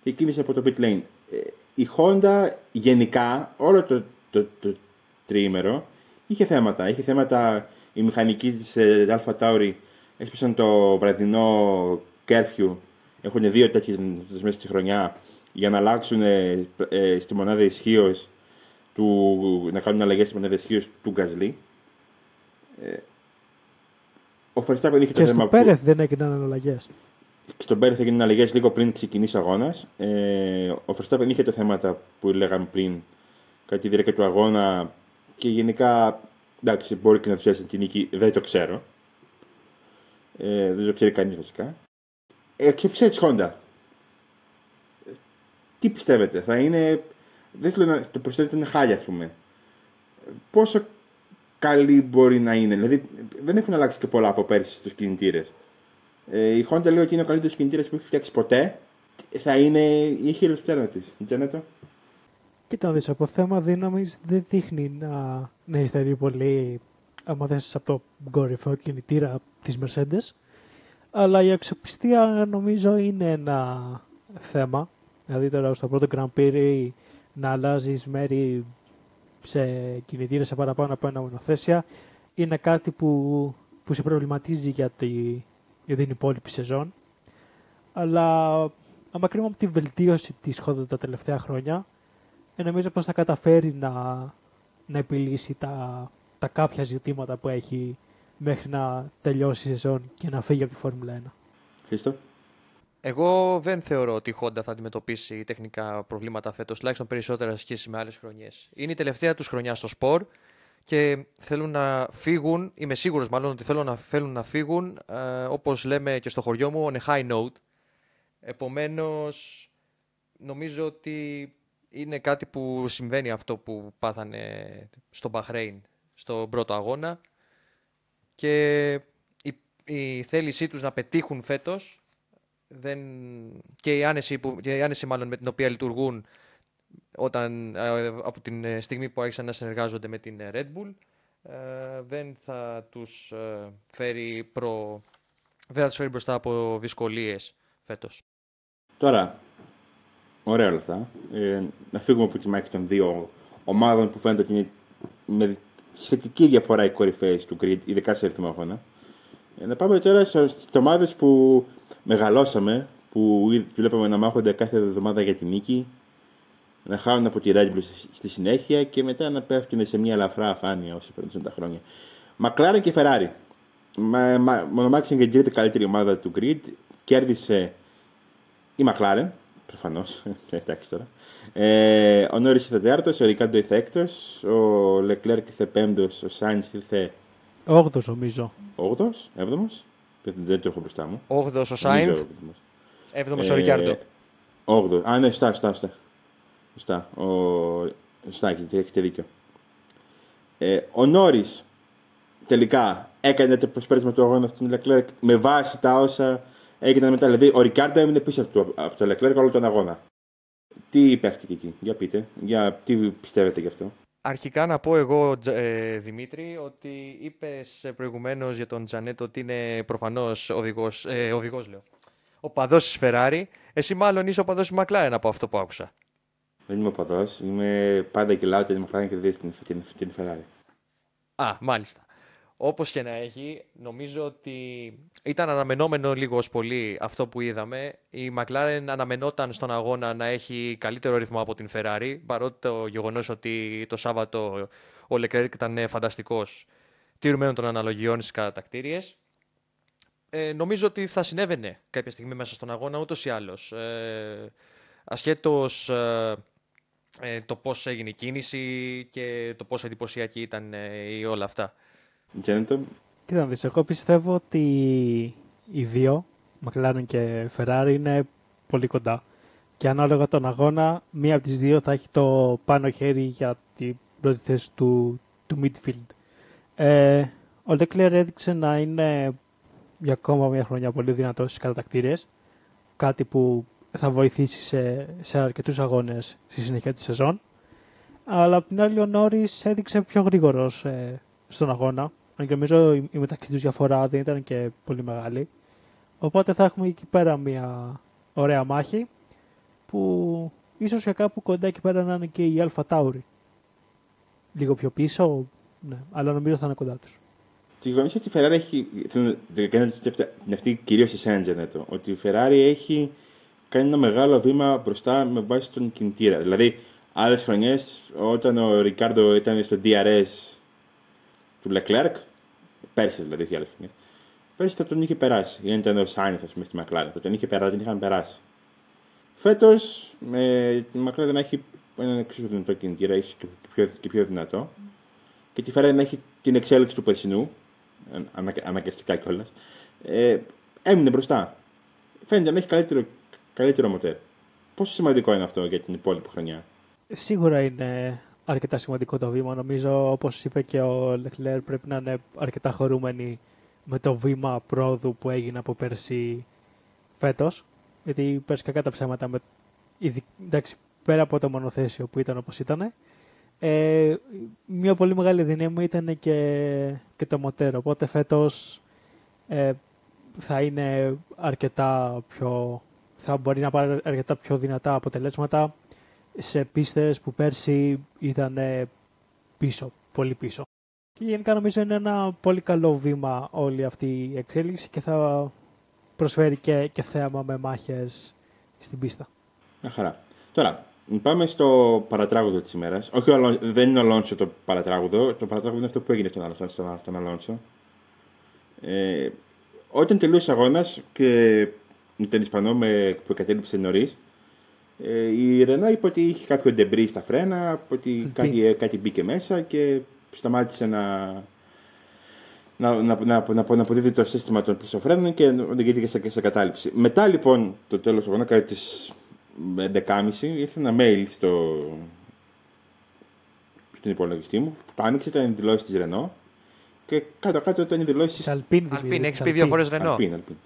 και κίνησε από το pit lane. Ε, η Honda γενικά, όλο το, το, το, τριήμερο, είχε θέματα. Είχε θέματα οι μηχανικοί της ε, Alpha Tauri έσπισαν το βραδινό curfew. Έχουν δύο τέτοιες μέσα στη χρονιά για να αλλάξουν ε, ε, στη μονάδα ισχύως να κάνουν αλλαγές στη μονάδα ισχύως του Γκαζλί. Ε, ο Verstappen είχε και το θέμα. Και στο Πέρεθ δεν έγιναν αλλαγές στον Πέρι θα γίνουν αλλαγέ λίγο πριν ξεκινήσει ο αγώνας. Ε, ο Verstappen είχε τα θέματα που λέγαμε πριν κατά τη διάρκεια του αγώνα και γενικά εντάξει, μπορεί και να του την νίκη, δεν το ξέρω. Ε, δεν το ξέρει κανείς βασικά. Εξοψία της Honda. Τι πιστεύετε, θα είναι. Δεν θέλω να το προσθέτω είναι χάλια, ας πούμε. Πόσο καλή μπορεί να είναι. Δηλαδή, δεν έχουν αλλάξει και πολλά από πέρσι στους κινητήρες. Ε, η Honda λέει ότι είναι ο καλύτερος κινητήρας που έχει φτιάξει ποτέ. Θα είναι η χειροπτέρα της. Τζανέτο. Κοίτα, δεις, από θέμα δύναμης δεν δείχνει να, να υστερεί πολύ άμα θέσει από το κορυφαίο κινητήρα της Mercedes. Αλλά η αξιοπιστία νομίζω είναι ένα θέμα. Δηλαδή τώρα στο πρώτο Grand Prix να αλλάζεις μέρη σε κινητήρες σε παραπάνω από ένα μονοθέσια είναι κάτι που, που σε προβληματίζει για, τη, για την υπόλοιπη σεζόν. Αλλά άμα κρίνουμε από τη βελτίωση της Honda τα τελευταία χρόνια, ε, νομίζω πως θα καταφέρει να, να επιλύσει τα, τα κάποια ζητήματα που έχει μέχρι να τελειώσει η σεζόν και να φύγει από τη Φόρμουλα 1. Χρήστο. Εγώ δεν θεωρώ ότι η Honda θα αντιμετωπίσει τεχνικά προβλήματα φέτος, τουλάχιστον περισσότερα σε σχέση με άλλες χρονιές. Είναι η τελευταία τους χρονιά στο σπορ και θέλουν να φύγουν, είμαι σίγουρος μάλλον ότι θέλουν να, θέλουν να φύγουν, ε, όπως λέμε και στο χωριό μου, on a high note. Επομένως, νομίζω ότι είναι κάτι που συμβαίνει αυτό που πάθανε στο Μπαχρέιν στο πρώτο αγώνα και η, η θέλησή τους να πετύχουν φέτος δεν... και, η άνεση που... και η άνεση μάλλον με την οποία λειτουργούν όταν, ε, από την ε, στιγμή που άρχισαν να συνεργάζονται με την ε, Red Bull δεν θα τους φέρει προ... δεν θα τους φέρει μπροστά από δυσκολίες φέτος. Τώρα, ωραία όλα αυτά. Ε, να φύγουμε από τη μάχη των δύο ομάδων που φαίνεται ότι είναι με σχετική διαφορά οι κορυφαίες του Grid, ειδικά σε αριθμό αγώνα. Ε, να πάμε τώρα στις ομάδες που μεγαλώσαμε, που βλέπαμε να μάχονται κάθε εβδομάδα για τη νίκη, να χάνουν από τη Red Bull στη συνέχεια και μετά να πέφτουν σε μια ελαφρά αφάνεια όσο περνούν τα χρόνια. Μακλάρεν και Ferrari. Μονομάξαν και την καλύτερη ομάδα του Grid. Κέρδισε η McLaren, προφανώς. Εντάξει τώρα. Ε, ο Νόρι ήρθε τέταρτος, ο Ρικάντο ήρθε έκτος, ο Λεκλέρκ ήρθε πέμπτος, ο Σάιντ ήρθε. Όγδος νομίζω. Όγδος, έβδομος. Δεν, δεν το έχω μπροστά μου. Όγδος ο Σάιντ. Έβδομος ο Ρικάρντο. Όγδος. Α, ναι, στά, στά, στά. Στά, ο... στά έχετε δίκιο. Ε, ο Νόρις τελικά έκανε το προσπέρασμα του αγώνα στον Λεκλέρκ με βάση τα όσα έγιναν μετά. Δηλαδή, ο Ρικάρντο έμεινε πίσω από το, από το Leclerc όλο τον αγώνα. Τι παίχτηκε εκεί, για πείτε, για τι πιστεύετε γι' αυτό; Αρχικά να πω εγώ, ε, Δημήτρη, ότι είπες προηγουμένως για τον Τζανέτο ότι είναι προφανώς οδηγός, ε, οδηγός, λέω. Ο παδός της Ferrari. Εσύ, μάλλον είσαι ο παδός της McLaren από αυτό που άκουσα. Δεν είμαι ο παδό. Είμαι πάντα και ότι η McLaren κερδίζει την, την, την Ferrari. Α, μάλιστα. Όπως και να έχει, νομίζω ότι ήταν αναμενόμενο λίγο ως πολύ αυτό που είδαμε. Η McLaren αναμενόταν στον αγώνα να έχει καλύτερο ρυθμό από την Ferrari, παρότι το γεγονός ότι το Σάββατο ο Leclerc ήταν φανταστικός τηρουμένων των αναλογιών στις κατακτήριες. Ε, νομίζω ότι θα συνέβαινε κάποια στιγμή μέσα στον αγώνα ούτως ή άλλως. Ε, ασχέτως ε, ε το πώς έγινε η κίνηση και το πόσο εντυπωσιακή ήταν ε, όλα αυτά. Κοίτα να δεις, εγώ πιστεύω ότι οι δύο, McLaren και Ferrari, είναι πολύ κοντά. Και ανάλογα τον αγώνα, μία από τις δύο θα έχει το πάνω χέρι για την πρώτη θέση του, του midfield. Ε, ο Leclerc έδειξε να είναι για ακόμα μια χρονιά πολύ δυνατός στις κατατακτήρες, κάτι που θα βοηθήσει σε, σε αρκετούς αγώνες στη συνέχεια της σεζόν. Αλλά απ' την άλλη ο Νόρις έδειξε πιο γρήγορος ε, στον αγώνα και νομίζω η μεταξύ τους διαφορά δεν ήταν και πολύ μεγάλη. Οπότε θα έχουμε εκεί πέρα μια ωραία μάχη που ίσως για κάπου κοντά εκεί πέρα να είναι και η Αλφα Τάουρη. Λίγο πιο πίσω, ναι, αλλά νομίζω θα είναι κοντά τους. Το γεγονό ότι η Ferrari έχει. Θέλω να κάνω την αυτή κυρίως σε σένα, Τζανέτο. Ότι η Ferrari έχει κάνει ένα μεγάλο βήμα μπροστά με βάση τον κινητήρα. Δηλαδή, άλλες χρονιές, όταν ο Ρικάρντο ήταν στο DRS του Leclerc, πέρσι δηλαδή, όχι άλλε χρονιέ. Πέρσι θα τον είχε περάσει. Δεν ήταν ο Σάινθ, ας πούμε, στη McLaren. Θα τον είχε περάσει, δεν είχαν περάσει. Φέτος με τη McLaren να έχει έναν εξίσου δυνατό κινητήρα, ίσως και, πιο, και πιο δυνατό. Και τη Ferrari να έχει την εξέλιξη του περσινού, ανα, αναγκαστικά κιόλας. Ε, έμεινε μπροστά. Φαίνεται να έχει καλύτερο, καλύτερο μοτέρ. Πόσο σημαντικό είναι αυτό για την υπόλοιπη χρονιά; Σίγουρα είναι αρκετά σημαντικό το βήμα. Νομίζω, όπως είπε και ο Λεκλέρ, πρέπει να είναι αρκετά χωρούμενοι με το βήμα πρόοδου που έγινε από πέρσι φέτος. Γιατί πέρσι κακά τα ψέματα, με, εντάξει, πέρα από το μονοθέσιο που ήταν όπως ήταν, ε, μια πολύ μεγάλη δύναμη ήταν και, και το μοτέρο. Οπότε φέτος ε, θα είναι αρκετά πιο. Θα μπορεί να πάρει αρκετά πιο δυνατά αποτελέσματα σε πίστες που πέρσι ήταν πίσω, πολύ πίσω. Και γενικά νομίζω είναι ένα πολύ καλό βήμα όλη αυτή η εξέλιξη και θα προσφέρει και, και θέαμα με μάχες στην πίστα. Μια χαρά. Τώρα, πάμε στο παρατράγουδο της ημέρας. Όχι, ο Αλόν- δεν είναι ο Αλόνσο το παρατράγουδο. Το παρατράγουδο είναι αυτό που έγινε στον, Αλ- στον, στον Αλόνσο. Ε, όταν τελείωσε ο αγώνας και ήταν Ισπανό με, που εγκατέλειψε νωρίς. Ε, η Ρενό είπε ότι είχε κάποιο ντεμπρί στα φρένα, ότι κάτι, ε, κάτι μπήκε μέσα και σταμάτησε να, να, να, να, να, να αποδίδει το σύστημα των πίσω φρένων και οδηγήθηκε σε, σε κατάληψη. Μετά λοιπόν το τέλος του αγώνα, κατά τις 11.30, ήρθε ένα mail στο, στον υπολογιστή μου που άνοιξε, ήταν οι δηλώσει της Ρενό και κάτω-κάτω ήταν οι δηλώσει Της Αλπίν Αλπίν, δημιουργεί, έχεις της πει δύο Αλπίν. φορές Ρενό. Αλπίν, Αλπίν.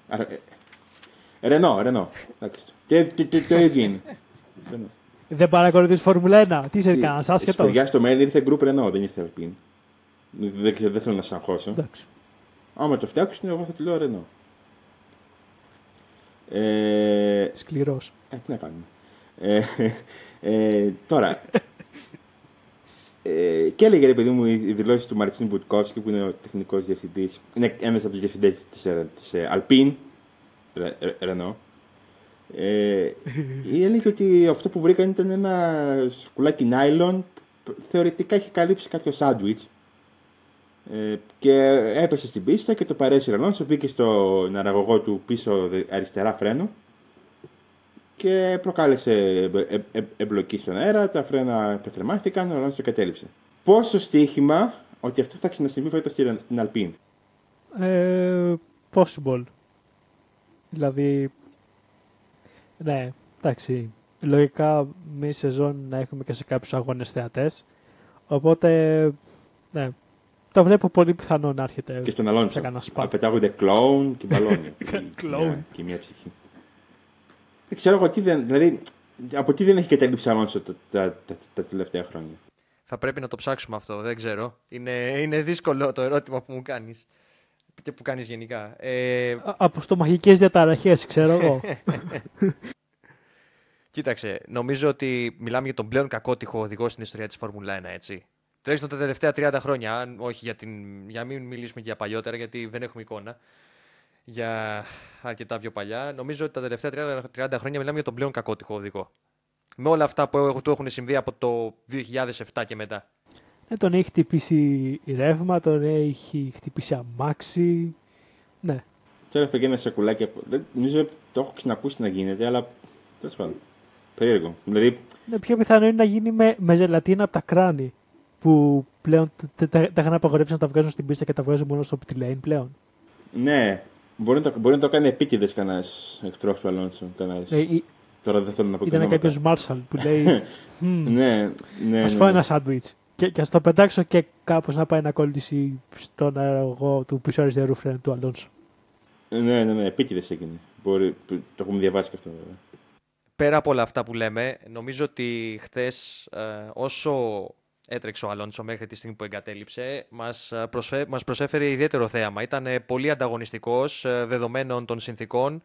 Α, ε, ε, Ρενό, Ρενό. Εντάξει. Και το- το- το ίδιο είναι. Ρενό. Δεν παρακολουθείς Φόρμουλα 1. Τι είσαι Τι, κανένας στην άσχετος. παιδιά στο mail ήρθε group Renault, δεν ήρθε Alpine. Δεν, ξέρω, δεν θέλω να σα αγχώσω. Εντάξει. Άμα το φτιάξουν, εγώ θα τη λέω Renault. Ε, Σκληρός. ε, τι να κάνουμε. Ε, ε, τώρα. Ε, και έλεγε ρε παιδί μου οι δηλώσει του Μαρτσίν Μπουτκόφσκι που είναι ο τεχνικό διευθυντή, είναι ένα από του διευθυντέ τη Alpine, Renault. Ε, έλεγε ότι αυτό που βρήκαν ήταν ένα σακουλάκι νάιλον που θεωρητικά είχε καλύψει κάποιο σάντουιτς ε, και έπεσε στην πίστα και το παρέσει Ρενόνσο, μπήκε στον αραγωγό του πίσω δε- αριστερά φρένο και προκάλεσε ε, ε, ε, εμπλοκή στον αέρα, τα φρένα πεθρεμάχθηκαν, ο Αλόνσο κατέληψε. Πόσο στοίχημα ότι αυτό θα ξανασυμβεί φέτος στην στην Αλπίν; Ε, possible. Δηλαδή, ναι, εντάξει. Λογικά μη σεζόν να έχουμε και σε κάποιους αγώνες θεατές. Οπότε, ναι, το βλέπω πολύ πιθανό να έρχεται Και στον σε Αλόνσο. κανένα σπα. Α, Πετάγονται κλόουν και μπαλόνια. Κλόουν. Μια- Και μια ψυχή. Δεν ξέρω εγώ τι δεν. Δηλαδή, από τι δεν έχει καταλήψει ο Αλόνσο τα, τα, τα, τα τελευταία χρόνια. Θα πρέπει να το ψάξουμε αυτό, δεν ξέρω. Είναι, είναι δύσκολο το ερώτημα που μου κάνεις και που κάνεις γενικά. Ε, Α- Από στομαχικές διαταραχές, ξέρω εγώ. κοίταξε, νομίζω ότι μιλάμε για τον πλέον κακότυχο οδηγό στην ιστορία της Φόρμουλα 1, έτσι. Τουλάχιστον τα τελευταία 30 χρόνια, αν όχι για, την, για μην μιλήσουμε και για παλιότερα, γιατί δεν έχουμε εικόνα για αρκετά πιο παλιά. Νομίζω ότι τα τελευταία 30, 30 χρόνια μιλάμε για τον πλέον κακότυχο οδηγό. Με όλα αυτά που έχουν- του έχουν συμβεί από το 2007 και μετά. Ναι, τον έχει χτυπήσει ρεύμα, τον έχει χτυπήσει αμάξι. Ναι, Τώρα έφεγε ένα σακουλάκι από. Δεν, νομίζω το έχω ξανακούσει να γίνεται, αλλά τέλος πάντων. Περίεργο. Δηλαδή, είναι πιο πιθανό είναι να γίνει με, με ζελατίνα από τα κράνη. Που πλέον τε- τε- τα είχαν απαγορεύσει να τα βγάζουν στην πίστα και τα βγάζουν μόνο στο pit lane πλέον. ναι, μπορεί να το, μπορεί να το κάνει επίτηδε κανένας εχθρός του Αλόνσο. Κανένας... Ε, ή- Τώρα δεν θέλω να πω και ήταν ονόματα. κάποιος Μάρσαλ που λέει «Μμμ, Ναι, ναι. ας ναι, φάω ναι. ένα σάντουιτς και, και ας το πετάξω και κάπως να πάει να κολλήσει στον αερογό του πίσω αριστερού φρένου του Αλόνσο. Ναι, ναι, ναι, επίτηδες έγινε. Μπορεί, που- το έχουμε διαβάσει και αυτό βέβαια. πέρα από όλα αυτά που λέμε, νομίζω ότι χθες ε, όσο έτρεξε ο Αλόνσο μέχρι τη στιγμή που εγκατέλειψε, μας, ε, προσφέ- μας προσέφερε ιδιαίτερο θέαμα. Ήταν ε, πολύ ανταγωνιστικός ε, δεδομένων των συνθήκων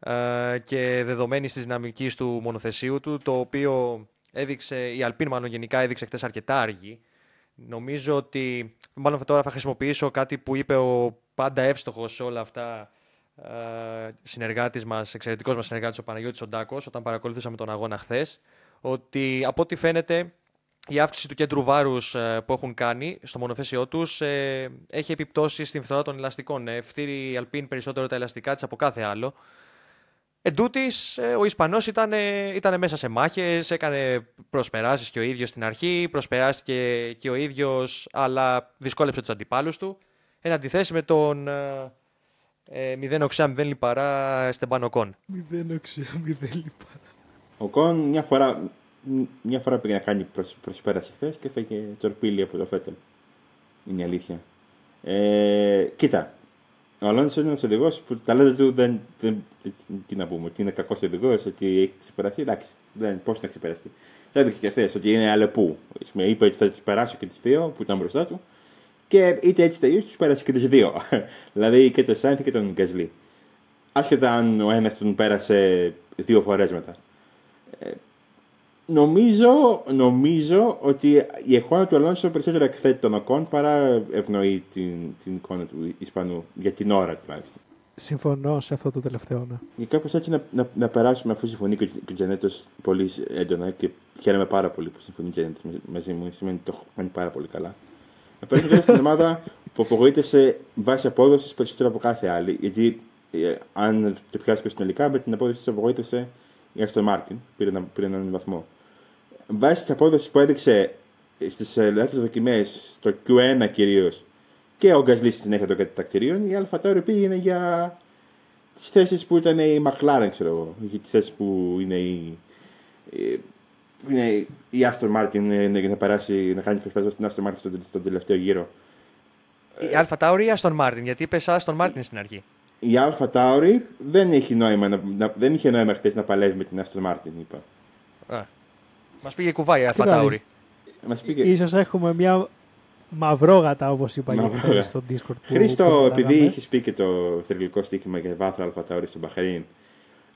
ε, και δεδομένης της δυναμικής του μονοθεσίου του, το οποίο έδειξε, η Αλπίν μάλλον γενικά έδειξε χθες αρκετά αργή. Νομίζω ότι, μάλλον τώρα θα χρησιμοποιήσω κάτι που είπε ο πάντα εύστοχος σε όλα αυτά ε, συνεργάτης μας, εξαιρετικός μας συνεργάτης ο Παναγιώτης Οντάκος, όταν παρακολουθήσαμε τον αγώνα χθες, ότι από ό,τι φαίνεται η αύξηση του κέντρου βάρους ε, που έχουν κάνει στο μονοθέσιό τους ε, έχει επιπτώσει στην φθορά των ελαστικών. Ε, φτύρει η Αλπίν περισσότερο τα ελαστικά της από κάθε άλλο. Εν τούτης, ε, ο Ισπανός ήταν, ήταν μέσα σε μάχες, έκανε προσπεράσεις και ο ίδιος στην αρχή, προσπεράστηκε και ο ίδιος, αλλά δυσκόλεψε τους αντιπάλους του. Εν αντιθέσει με τον ε, ε, 0 οξά 0 λιπαρά Στεμπανοκόν. Μηδέν οξία, μηδέν λίπα. Ο Κον μια φορά, μια φορά πήγε να κάνει προσ, προσπέραση χθες και έφεγε τσορπίλι από το Φέτελ. Είναι η αλήθεια. Ε, κοίτα, ο Αλόνσο είναι ένας οδηγός που τα ταλέντα του δεν, δεν. Τι να πούμε, ότι είναι κακός οδηγός, ότι έχει ξεπεραστεί. Εντάξει, δεν, πώς να ξεπεραστεί. Έδειξε και χθες ότι είναι αλεπού. Με είπε ότι θα τους περάσει και του δύο που ήταν μπροστά του. Και είτε έτσι τελείωσε, τους πέρασε και τους δύο. δηλαδή και τον Σάινθ και τον Γκασλί. Άσχετα αν ο ένας τον πέρασε δύο φορές μετά. Νομίζω, νομίζω ότι η εικόνα του Αλόνσο περισσότερο εκθέτει τον Οκόν παρά ευνοεί την, την εικόνα του Ισπανού, για την ώρα τουλάχιστον. Συμφωνώ σε αυτό το τελευταίο. Ναι. Για κάπως έτσι να, να, να, περάσουμε αφού συμφωνεί και ο Τζανέτο πολύ έντονα και χαίρομαι πάρα πολύ που συμφωνεί ο Τζανέτο μαζί μου. Σημαίνει ότι το έχω κάνει πάρα πολύ καλά. Να περάσουμε τώρα στην ομάδα που απογοήτευσε βάσει απόδοσης περισσότερο από κάθε άλλη. Γιατί ε, αν το πιάσουμε συνολικά, με την απόδοση της απογοήτευσε η Αστον Μάρτιν. Πήρε, ένα, πήρε έναν βαθμό. Βάσει της απόδοσης που έδειξε στις ελεύθερες δοκιμές, στο Q1 κυρίως, και ο Γκασλί στη συνέχεια των κατατακτηρίων, η Alpha Tauri πήγαινε για τις θέσεις που ήταν η Μακλάρεν, ξέρω εγώ. Για τις θέσεις που είναι η. Είναι η Aston Martin για να περάσει, να κάνει προσπάθεια στην Aston Martin στον, στον τελευταίο γύρο. Η Alpha Tauri ή Aston Martin, γιατί είπες Aston Martin στην αρχή. Η Alpha Tauri δεν έχει νόημα, να, να, δεν είχε νόημα χθες να παλεύει με την Aston Martin, είπα. Μας πήγε κουβάει η Αλφα Τάουρη. Πήγε... Ίσως έχουμε μια μαυρόγατα, όπως είπα για στο Discord. Χρήστο, επειδή είχες πει και το θερμικό στοίχημα για βάθρο Αλφατάουρη στο Μπαχαρίν,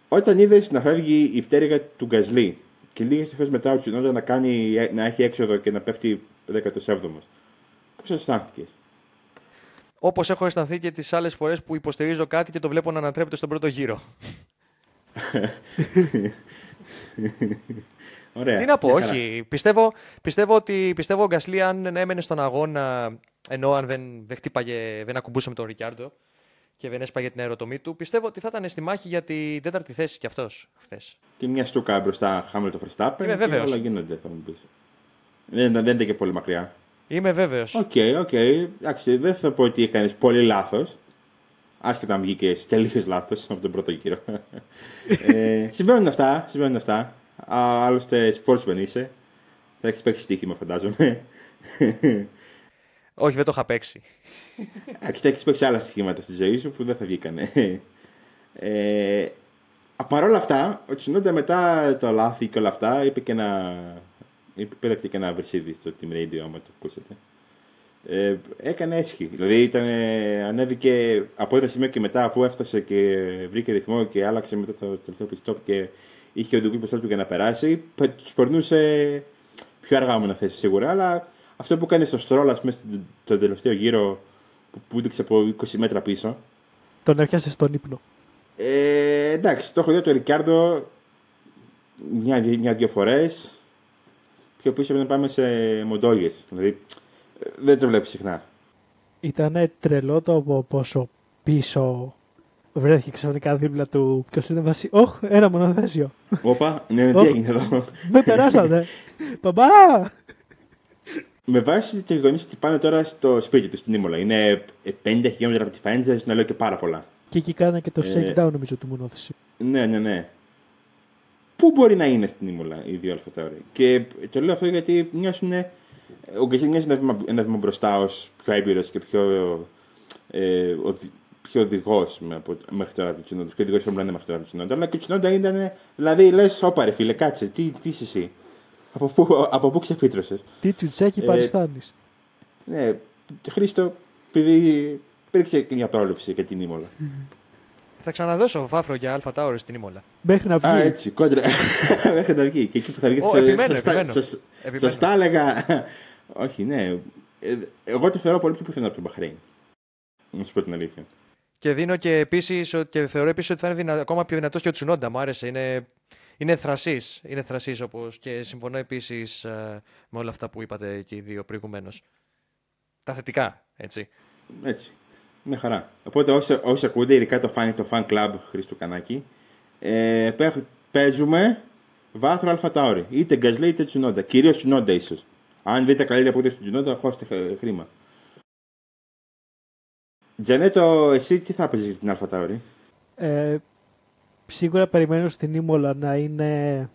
όταν είδες να φεύγει η πτέρυγα του Γκαζλί και λίγες στιγμέ μετά ο Τσινόντα να, κάνει, να έχει έξοδο και να πέφτει 17ο, πώς αισθάνθηκες; Όπως έχω αισθανθεί και τις άλλες φορές που υποστηρίζω κάτι και το βλέπω να ανατρέπεται στον πρώτο γύρο. Ωραία. Τι να πω, όχι. Πιστεύω, πιστεύω ότι πιστεύω ο Γκασλί αν έμενε στον αγώνα, ενώ αν δεν, δεν χτύπαγε, δεν ακουμπούσε με τον Ρικιάρντο και δεν έσπαγε την αεροτομή του, πιστεύω ότι θα ήταν στη μάχη για την τέταρτη θέση κι αυτός χθες. Και μια στούκα μπροστά, χάμε το Verstappen. Και όλα γίνονται, θα μου πεις. Δεν, δεν ήταν και πολύ μακριά. Είμαι βέβαιος. Ok, okay, ok. Okay. Εντάξει, δεν θα πω ότι έκανες πολύ λάθος. Άσχετα αν βγήκε και λίγο λάθος από τον πρώτο γύρο. ε, συμβαίνουν αυτά. Συμβαίνουν αυτά. Άλλωστε, sportsman είσαι. Θα έχεις παίξει στοίχημα, φαντάζομαι. Όχι, δεν το είχα παίξει. Εντάξει, θα έχεις παίξει άλλα στοιχήματα στη ζωή σου που δεν θα βγήκανε. Ε, Παρ' όλα αυτά, ο Τσινόντα μετά το λάθη και όλα αυτά είπε και ένα. Πέταξε και ένα βρυσίδι στο Team Radio, άμα το ακούσετε. Ε, έκανε έσχη. Δηλαδή ήταν, ανέβηκε από ένα σημείο και μετά, αφού έφτασε και βρήκε ρυθμό και άλλαξε μετά το τελευταίο πιστόπ και είχε οδηγού μπροστά του για να περάσει. Τους περνούσε πιο αργά με να θέσει σίγουρα, αλλά αυτό που κάνει στο Στρόλα μέσα στον τελευταίο γύρο που πούδηξε από 20 μέτρα πίσω. Τον έπιασε στον ύπνο. Ε, εντάξει, το έχω δει το Ρικάρδο μια-δύο μια, φορές. Πιο πίσω να πάμε σε μοντόγες. Δηλαδή δεν το βλέπεις συχνά. Ήταν τρελό το πόσο πίσω βρέθηκε ξαφνικά δίπλα του. Ποιος είναι βασί. Όχ, ένα μονοθέσιο. Όπα, ναι, τι έγινε εδώ. Με περάσατε. Παμπά! Με βάση το γεγονό ότι πάνε τώρα στο σπίτι τους στην Ήμολα. Είναι 50 χιλιόμετρα από τη Φάιντζα, να λέω και πάρα πολλά. Και εκεί κάνανε και το ε, shakedown νομίζω του μονόθεση. Ναι, ναι, ναι. Πού μπορεί να είναι στην Ήμολα οι δύο αλφατάωροι. Και το λέω αυτό γιατί μοιάζουν. Ο Γκαζίνη μοιάζει ένα βήμα, ένα βήμα μπροστά ως πιο έμπειρος και πιο. Ε, πιο οδηγός μέχρι τώρα του Τσινόντα. Πιο οδηγός Φόρμουλα μέχρι τώρα του Τσινόντα. Αλλά και ο Τσινόντα ήταν. Δηλαδή λες, όπα ρε φίλε, κάτσε, τι, τι είσαι εσύ; Από πού, από πού ξεφύτρωσες; Τι τσουτσέκι ε, παριστάνεις. Ναι, Χρήστο, επειδή υπήρξε και μια πρόληψη για την Ήμολα. Θα ξαναδώσω φάφρο για Αλφα Τάουρες στην Ήμολα. Μέχρι να βγει. Α, έτσι, κόντρα. Μέχρι να βγει. Και εκεί που θα βγει. Oh, επιμένω, επιμένω. Σα τα έλεγα. Όχι, ναι. Ε, εγώ το θεωρώ πολύ πιο πιθανό από τον Μπαχρέιν. Να σου πω την αλήθεια. Και δίνω και επίσης και θεωρώ επίσης ότι θα είναι δυνα... ακόμα πιο δυνατός και ο Τσουνόντα. Μου άρεσε. Είναι, είναι θρασής. Είναι θρασής όπως και συμφωνώ επίσης ε, με όλα αυτά που είπατε και οι δύο προηγουμένως. Τα θετικά, έτσι. Έτσι. Με χαρά. Οπότε όσοι, όσοι ακούτε, ειδικά το fan, το fan club Χρήστο Κανάκη, ε, παίζουμε βάθρο αλφατάωρη. Είτε γκαζλέ είτε τσουνόντα. Κυρίως τσουνόντα ίσως. Αν δείτε καλύτερη απόδοση του τσουνόντα, χώστε χρήμα. Τζανέτο, εσύ τι θα έπαιζες στην Αλφα Ε, σίγουρα περιμένω στην Ήμολα να είναι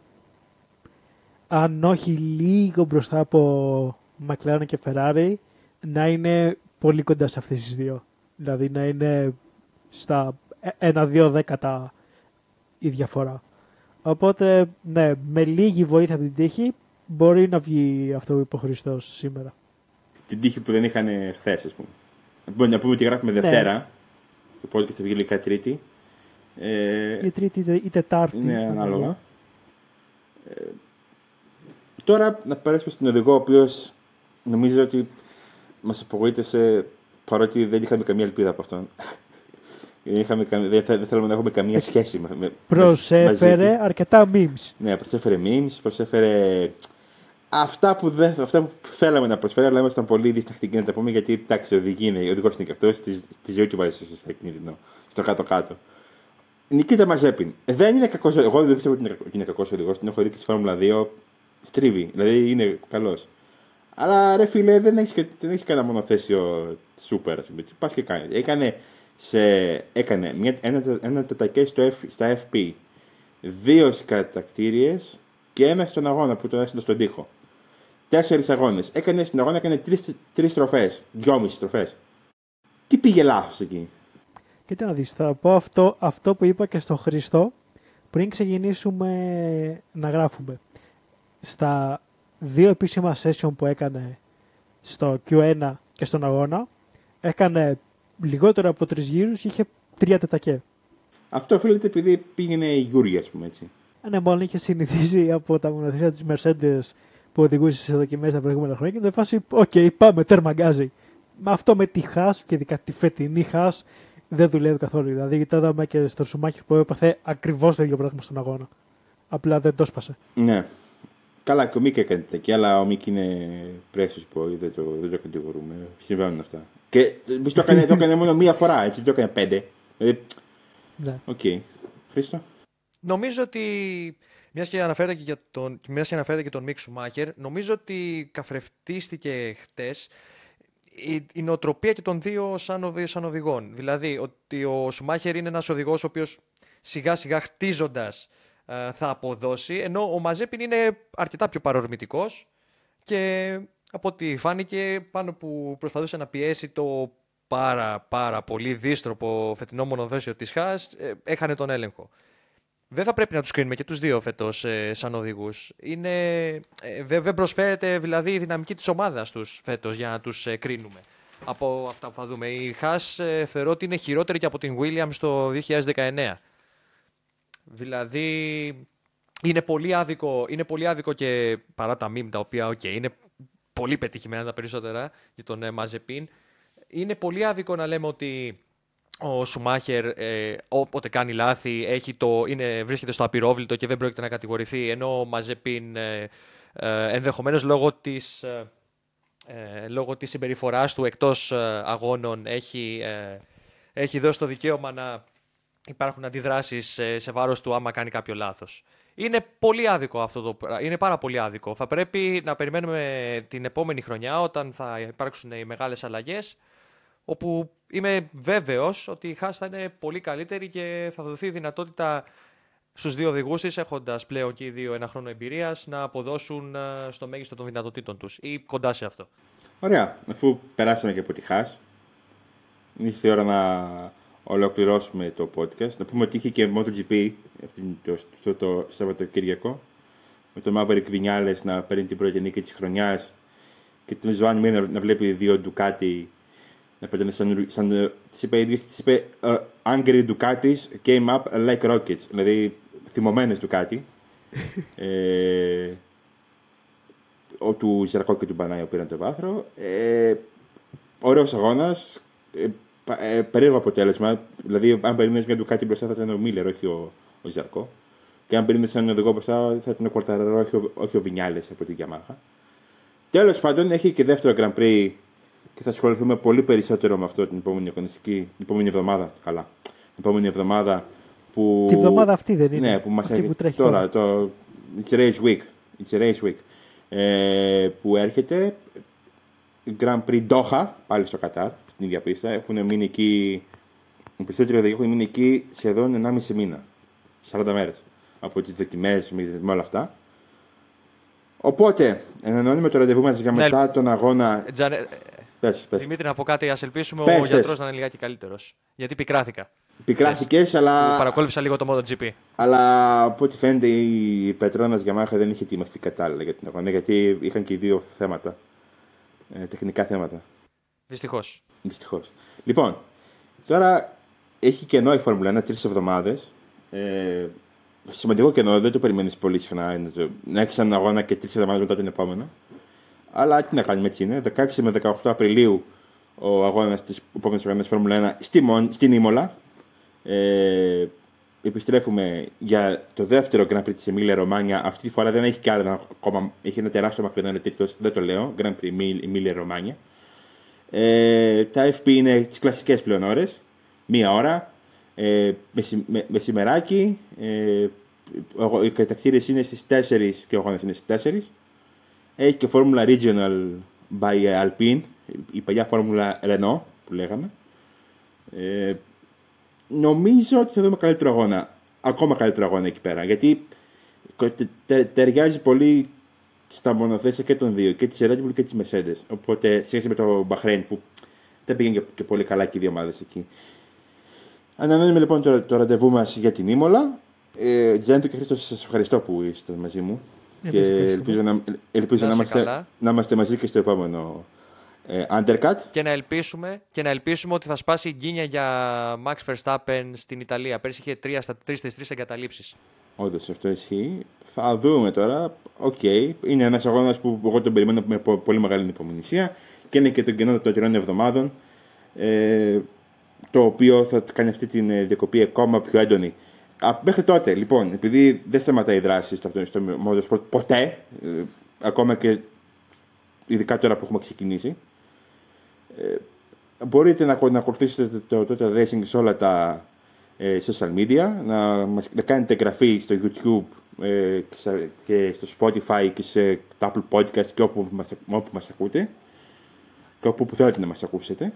αν όχι λίγο μπροστά από Μακλάρα και Φεράρι να είναι πολύ κοντά σε αυτές τις δύο. Δηλαδή να είναι στα ένα-δύο δέκατα η διαφορά. Οπότε, ναι, με λίγη βοήθεια από την τύχη μπορεί να βγει αυτό που είπε ο Χριστός σήμερα. Την τύχη που δεν είχαν χθες, ας πούμε. Μπορεί να πούμε ότι γράφουμε ναι. Δευτέρα. Το podcast θα βγει λίγα Τρίτη. Ε, η Τρίτη ή Τετάρτη. Ναι, ανάλογα. Ε, Τώρα να περάσουμε στον οδηγό, ο οποίος νομίζω ότι μας απογοήτευσε παρότι δεν είχαμε καμία ελπίδα από αυτόν. δεν, είχαμε, δεν, δεν θέλουμε να έχουμε καμία σχέση με, με Προσέφερε μαζί αρκετά memes. Ναι, προσέφερε memes, προσέφερε αυτά που, δεν, αυτά που θέλαμε να προσφέρει, αλλά ήμασταν πολύ διστακτικοί να τα πούμε γιατί εντάξει, οδηγεί είναι, ο οδηγός είναι και αυτός, στη ζωή του βάζει σε κίνδυνο, στο κάτω-κάτω. Νικήτα Μαζέπιν. Δεν είναι κακός. Εγώ δεν πιστεύω ότι είναι κακός οδηγός. Την έχω δει και στη Φόρμουλα 2. Στρίβει. Δηλαδή είναι καλός. Αλλά ρε φίλε, δεν έχει, δεν έχει κανένα μονοθέσιο σούπερ. Πας και κάνει. Έκανε, σε, έκανε μια, ένα, ένα τετακές στα FP. Δύο σκατακτήριε και ένα στον αγώνα που τον έστειλε στον τοίχο. Τέσσερις αγώνες. Έκανε στην αγώνα έκανε τρει στροφέ. Δυόμιση στροφέ. Τι πήγε λάθος εκεί; Κοίτα να δεις, θα πω αυτό, αυτό που είπα και στο Χριστό πριν ξεκινήσουμε να γράφουμε. Στα δύο επίσημα session που έκανε στο Q1 και στον αγώνα, έκανε λιγότερο από τρεις γύρους και είχε τρία τετακέ. Αυτό οφείλεται επειδή πήγαινε η Γιούρια, ας πούμε έτσι. Ναι, μάλλον είχε συνηθίσει από τα μονοθέσια της Mercedes που οδηγούσε σε δοκιμές τα προηγούμενα χρόνια και σε φάση, ok, okay, πάμε, τέρμα γκάζι. Με αυτό με τη Haas και ειδικά τη φετινή Haas δεν δουλεύει καθόλου. Δηλαδή, το είδαμε και στο Σουμάχερ που έπαθε ακριβώς το ίδιο πράγμα στον αγώνα. Απλά δεν το σπάσε. Ναι. Καλά, και ο Μικ έκανε τέτοια, αλλά ο Μικ είναι πρέσβης που δεν το, δεν το κατηγορούμε. Συμβαίνουν αυτά. Και το έκανε, το έκανε μόνο μία φορά, έτσι, το έκανε πέντε. Δηλαδή, ναι. Ok. Okay. Χρήστο; Νομίζω ότι μιας και αναφέρεται και, για τον, μιας και αναφέρεται και τον Μικ Σουμάχερ, νομίζω ότι καθρεφτίστηκε χτες η, η νοοτροπία και των δύο σαν, σαν οδηγών. Δηλαδή ότι ο Σουμάχερ είναι ένας οδηγός ο οποίος σιγά σιγά χτίζοντας ε, θα αποδώσει, ενώ ο Μαζέπιν είναι αρκετά πιο παρορμητικός και από ό,τι φάνηκε πάνω που προσπαθούσε να πιέσει το πάρα πάρα πολύ δίστροπο φετινό μονοδέσιο της ΧΑΣ, ε, έχανε τον έλεγχο. Δεν θα πρέπει να τους κρίνουμε και τους δύο φέτος ε, σαν οδηγούς. Είναι, ε, δεν προσφέρεται δηλαδή η δυναμική της ομάδας τους φέτος για να τους ε, κρίνουμε από αυτά που θα δούμε. Η Χάς ε, θεωρώ ότι είναι χειρότερη και από την Williams το 2019. Δηλαδή είναι πολύ άδικο, είναι πολύ άδικο και παρά τα μήνυμα τα οποία okay, είναι πολύ πετυχημένα τα περισσότερα για τον ε, Μαζεπίν. Είναι πολύ άδικο να λέμε ότι ο Σουμάχερ ε, όποτε κάνει λάθη έχει το, είναι, βρίσκεται στο απειρόβλητο και δεν πρόκειται να κατηγορηθεί ενώ ο Μαζεπίν ε, ε, ενδεχομένως λόγω της, ε, ε λόγω της συμπεριφοράς του εκτός ε, αγώνων έχει, έχει δώσει το δικαίωμα να υπάρχουν αντιδράσεις σε βάρος του άμα κάνει κάποιο λάθος. Είναι πολύ άδικο αυτό το Είναι πάρα πολύ άδικο. Θα πρέπει να περιμένουμε την επόμενη χρονιά όταν θα υπάρξουν οι μεγάλες αλλαγές όπου είμαι βέβαιος ότι η Haas θα είναι πολύ καλύτερη και θα δοθεί δυνατότητα στους δύο οδηγούς της, έχοντας πλέον και οι δύο ένα χρόνο εμπειρίας, να αποδώσουν ε, στο μέγιστο των δυνατοτήτων τους ή κοντά σε αυτό. Ωραία. Αφού περάσαμε και από τη Haas, ήρθε η ώρα να ολοκληρώσουμε το podcast. Να πούμε ότι είχε και MotoGP το, το, το, Σαββατοκύριακο με τον Maverick Vinales να παίρνει την πρώτη νίκη της χρονιάς και τον Ζωάν Μίνερ να βλέπει δύο Ducati να παίρνει σαν, σαν της είπε, της είπε uh, Angry Ducatis came up like rockets, δηλαδή θυμωμένες Ducati. ε, ο του Ζερακό και του Μπανάιο πήραν το βάθρο. Ε, ωραίος αγώνας, ε, ε, περίεργο αποτέλεσμα. Δηλαδή, αν περίμενες μια Ducati μπροστά θα ήταν ο Μίλλερ, όχι ο, ο Ζερακό. Και αν περίμενες έναν οδηγό μπροστά θα ήταν ο Κορταρέρο, όχι ο, όχι ο Βινιάλες από την Yamaha. Τέλος πάντων, έχει και δεύτερο Grand Prix και θα ασχοληθούμε πολύ περισσότερο με αυτό την επόμενη αγωνιστική, την επόμενη εβδομάδα. Καλά. Την επόμενη εβδομάδα που. Την εβδομάδα αυτή δεν είναι. Ναι, που μας αυτή που τρέχει τώρα. Το... It's a race week. It's a race week. Ε, που έρχεται. Grand Prix Doha, πάλι στο Κατάρ, στην ίδια πίστα. Έχουν μείνει εκεί. Οι περισσότεροι οδηγοί έχουν μείνει εκεί σχεδόν 1,5 μήνα. 40 μέρες. Από τις δοκιμές με όλα αυτά. Οπότε, ενανώνουμε το ραντεβού μας για ναι. μετά τον αγώνα. Τζανε... Πες, πες. Δημήτρη, να πω κάτι. Α ελπίσουμε πες, ο γιατρός να είναι λιγάκι καλύτερος. Γιατί πικράθηκα. Πικράθηκες, αλλά. Παρακόλουσα λίγο το MotoGP. Αλλά από ό,τι φαίνεται η Πετρώνας Γιαμάχα δεν είχε ετοιμαστεί κατάλληλα για την αγώνα. Γιατί είχαν και οι δύο θέματα. Ε, τεχνικά θέματα. Δυστυχώς. Δυστυχώς. Λοιπόν, τώρα έχει κενό η Φόρμουλα 1 τρεις εβδομάδες. Ε, σημαντικό κενό, δεν το περιμένεις πολύ συχνά. είναι το- Να έχεις έναν αγώνα και τρεις εβδομάδες μετά τον επόμενο. Αλλά τι να κάνουμε, έτσι είναι. 16 με 18 Απριλίου ο αγώνας της επόμενης οργάνωση Φόρμουλα 1 στη, Μον- στην Ήμολα. Ε, επιστρέφουμε για το δεύτερο Grand Prix της Εμίλια Ρωμάνια. Αυτή τη φορά δεν έχει κι άλλο ένα, ακόμα, έχει ένα τεράστιο μακρινό τίτλο, δεν το λέω. Grand Prix Εμίλια Ρωμάνια. Ε, τα FP είναι τις κλασικές πλέον ώρες. Μία ώρα. Ε, μεση- με- μεσημεράκι. Ε, ο- οι κατακτήρες είναι στις 4 και ο αγώνας είναι στις 4. Έχει και φόρμουλα Regional by Alpine, η παλιά φόρμουλα Renault που λέγαμε. Ε, νομίζω ότι θα δούμε καλύτερο αγώνα. Ακόμα καλύτερο αγώνα εκεί πέρα. Γιατί τε- τε- ταιριάζει πολύ στα μονοθέσια και των δύο, και της Red Bull και της Mercedes. Οπότε σχέση με το Bahrain που δεν πήγαινε και, και πολύ καλά και οι δύο ομάδες εκεί. Αναμένουμε λοιπόν το, το ραντεβού μας για την Ίμολα. Ε, Γιάννη και Χρήστο, σας ευχαριστώ που είστε μαζί μου. Εμείς και ευχαριστούμε. ελπίζω να, ελπίζω Να να, είστε είμαστε, καλά. να είμαστε μαζί και στο επόμενο ε, Undercut. Και να, ελπίσουμε, και να ελπίσουμε ότι θα σπάσει η γκίνια για Max Verstappen στην Ιταλία. Πέρσι είχε 3 στα 3 3 εγκαταλείψεις. Όντως αυτό ισχύει. Θα δούμε τώρα. Οκ. Είναι ένας αγώνας που εγώ τον περιμένω με πο- πολύ μεγάλη ανυπομονησία και είναι και το κενό των τριών εβδομάδων. Ε, το οποίο θα κάνει αυτή την ε, διακοπή ακόμα πιο έντονη. Α, μέχρι τότε, λοιπόν, επειδή δεν σταματάει η δράση στο, στο Motorsport ποτέ, ε, ακόμα και ειδικά τώρα που έχουμε ξεκινήσει, ε, μπορείτε να, ακολ- να ακολουθήσετε το, το Total Racing σε όλα τα ε, social media, να, μας, να κάνετε εγγραφή στο YouTube ε, και, σε- και στο Spotify και σε τα Apple Podcast και όπου μας, όπου μας ακούτε και όπου που θέλετε να μας ακούσετε.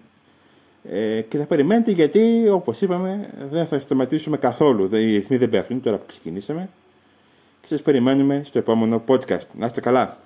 Ε, και θα περιμένετε γιατί, όπως είπαμε, δεν θα σταματήσουμε καθόλου. Οι ρυθμοί δεν πέφτουν τώρα που ξεκινήσαμε. Και σας περιμένουμε στο επόμενο podcast. Να είστε καλά.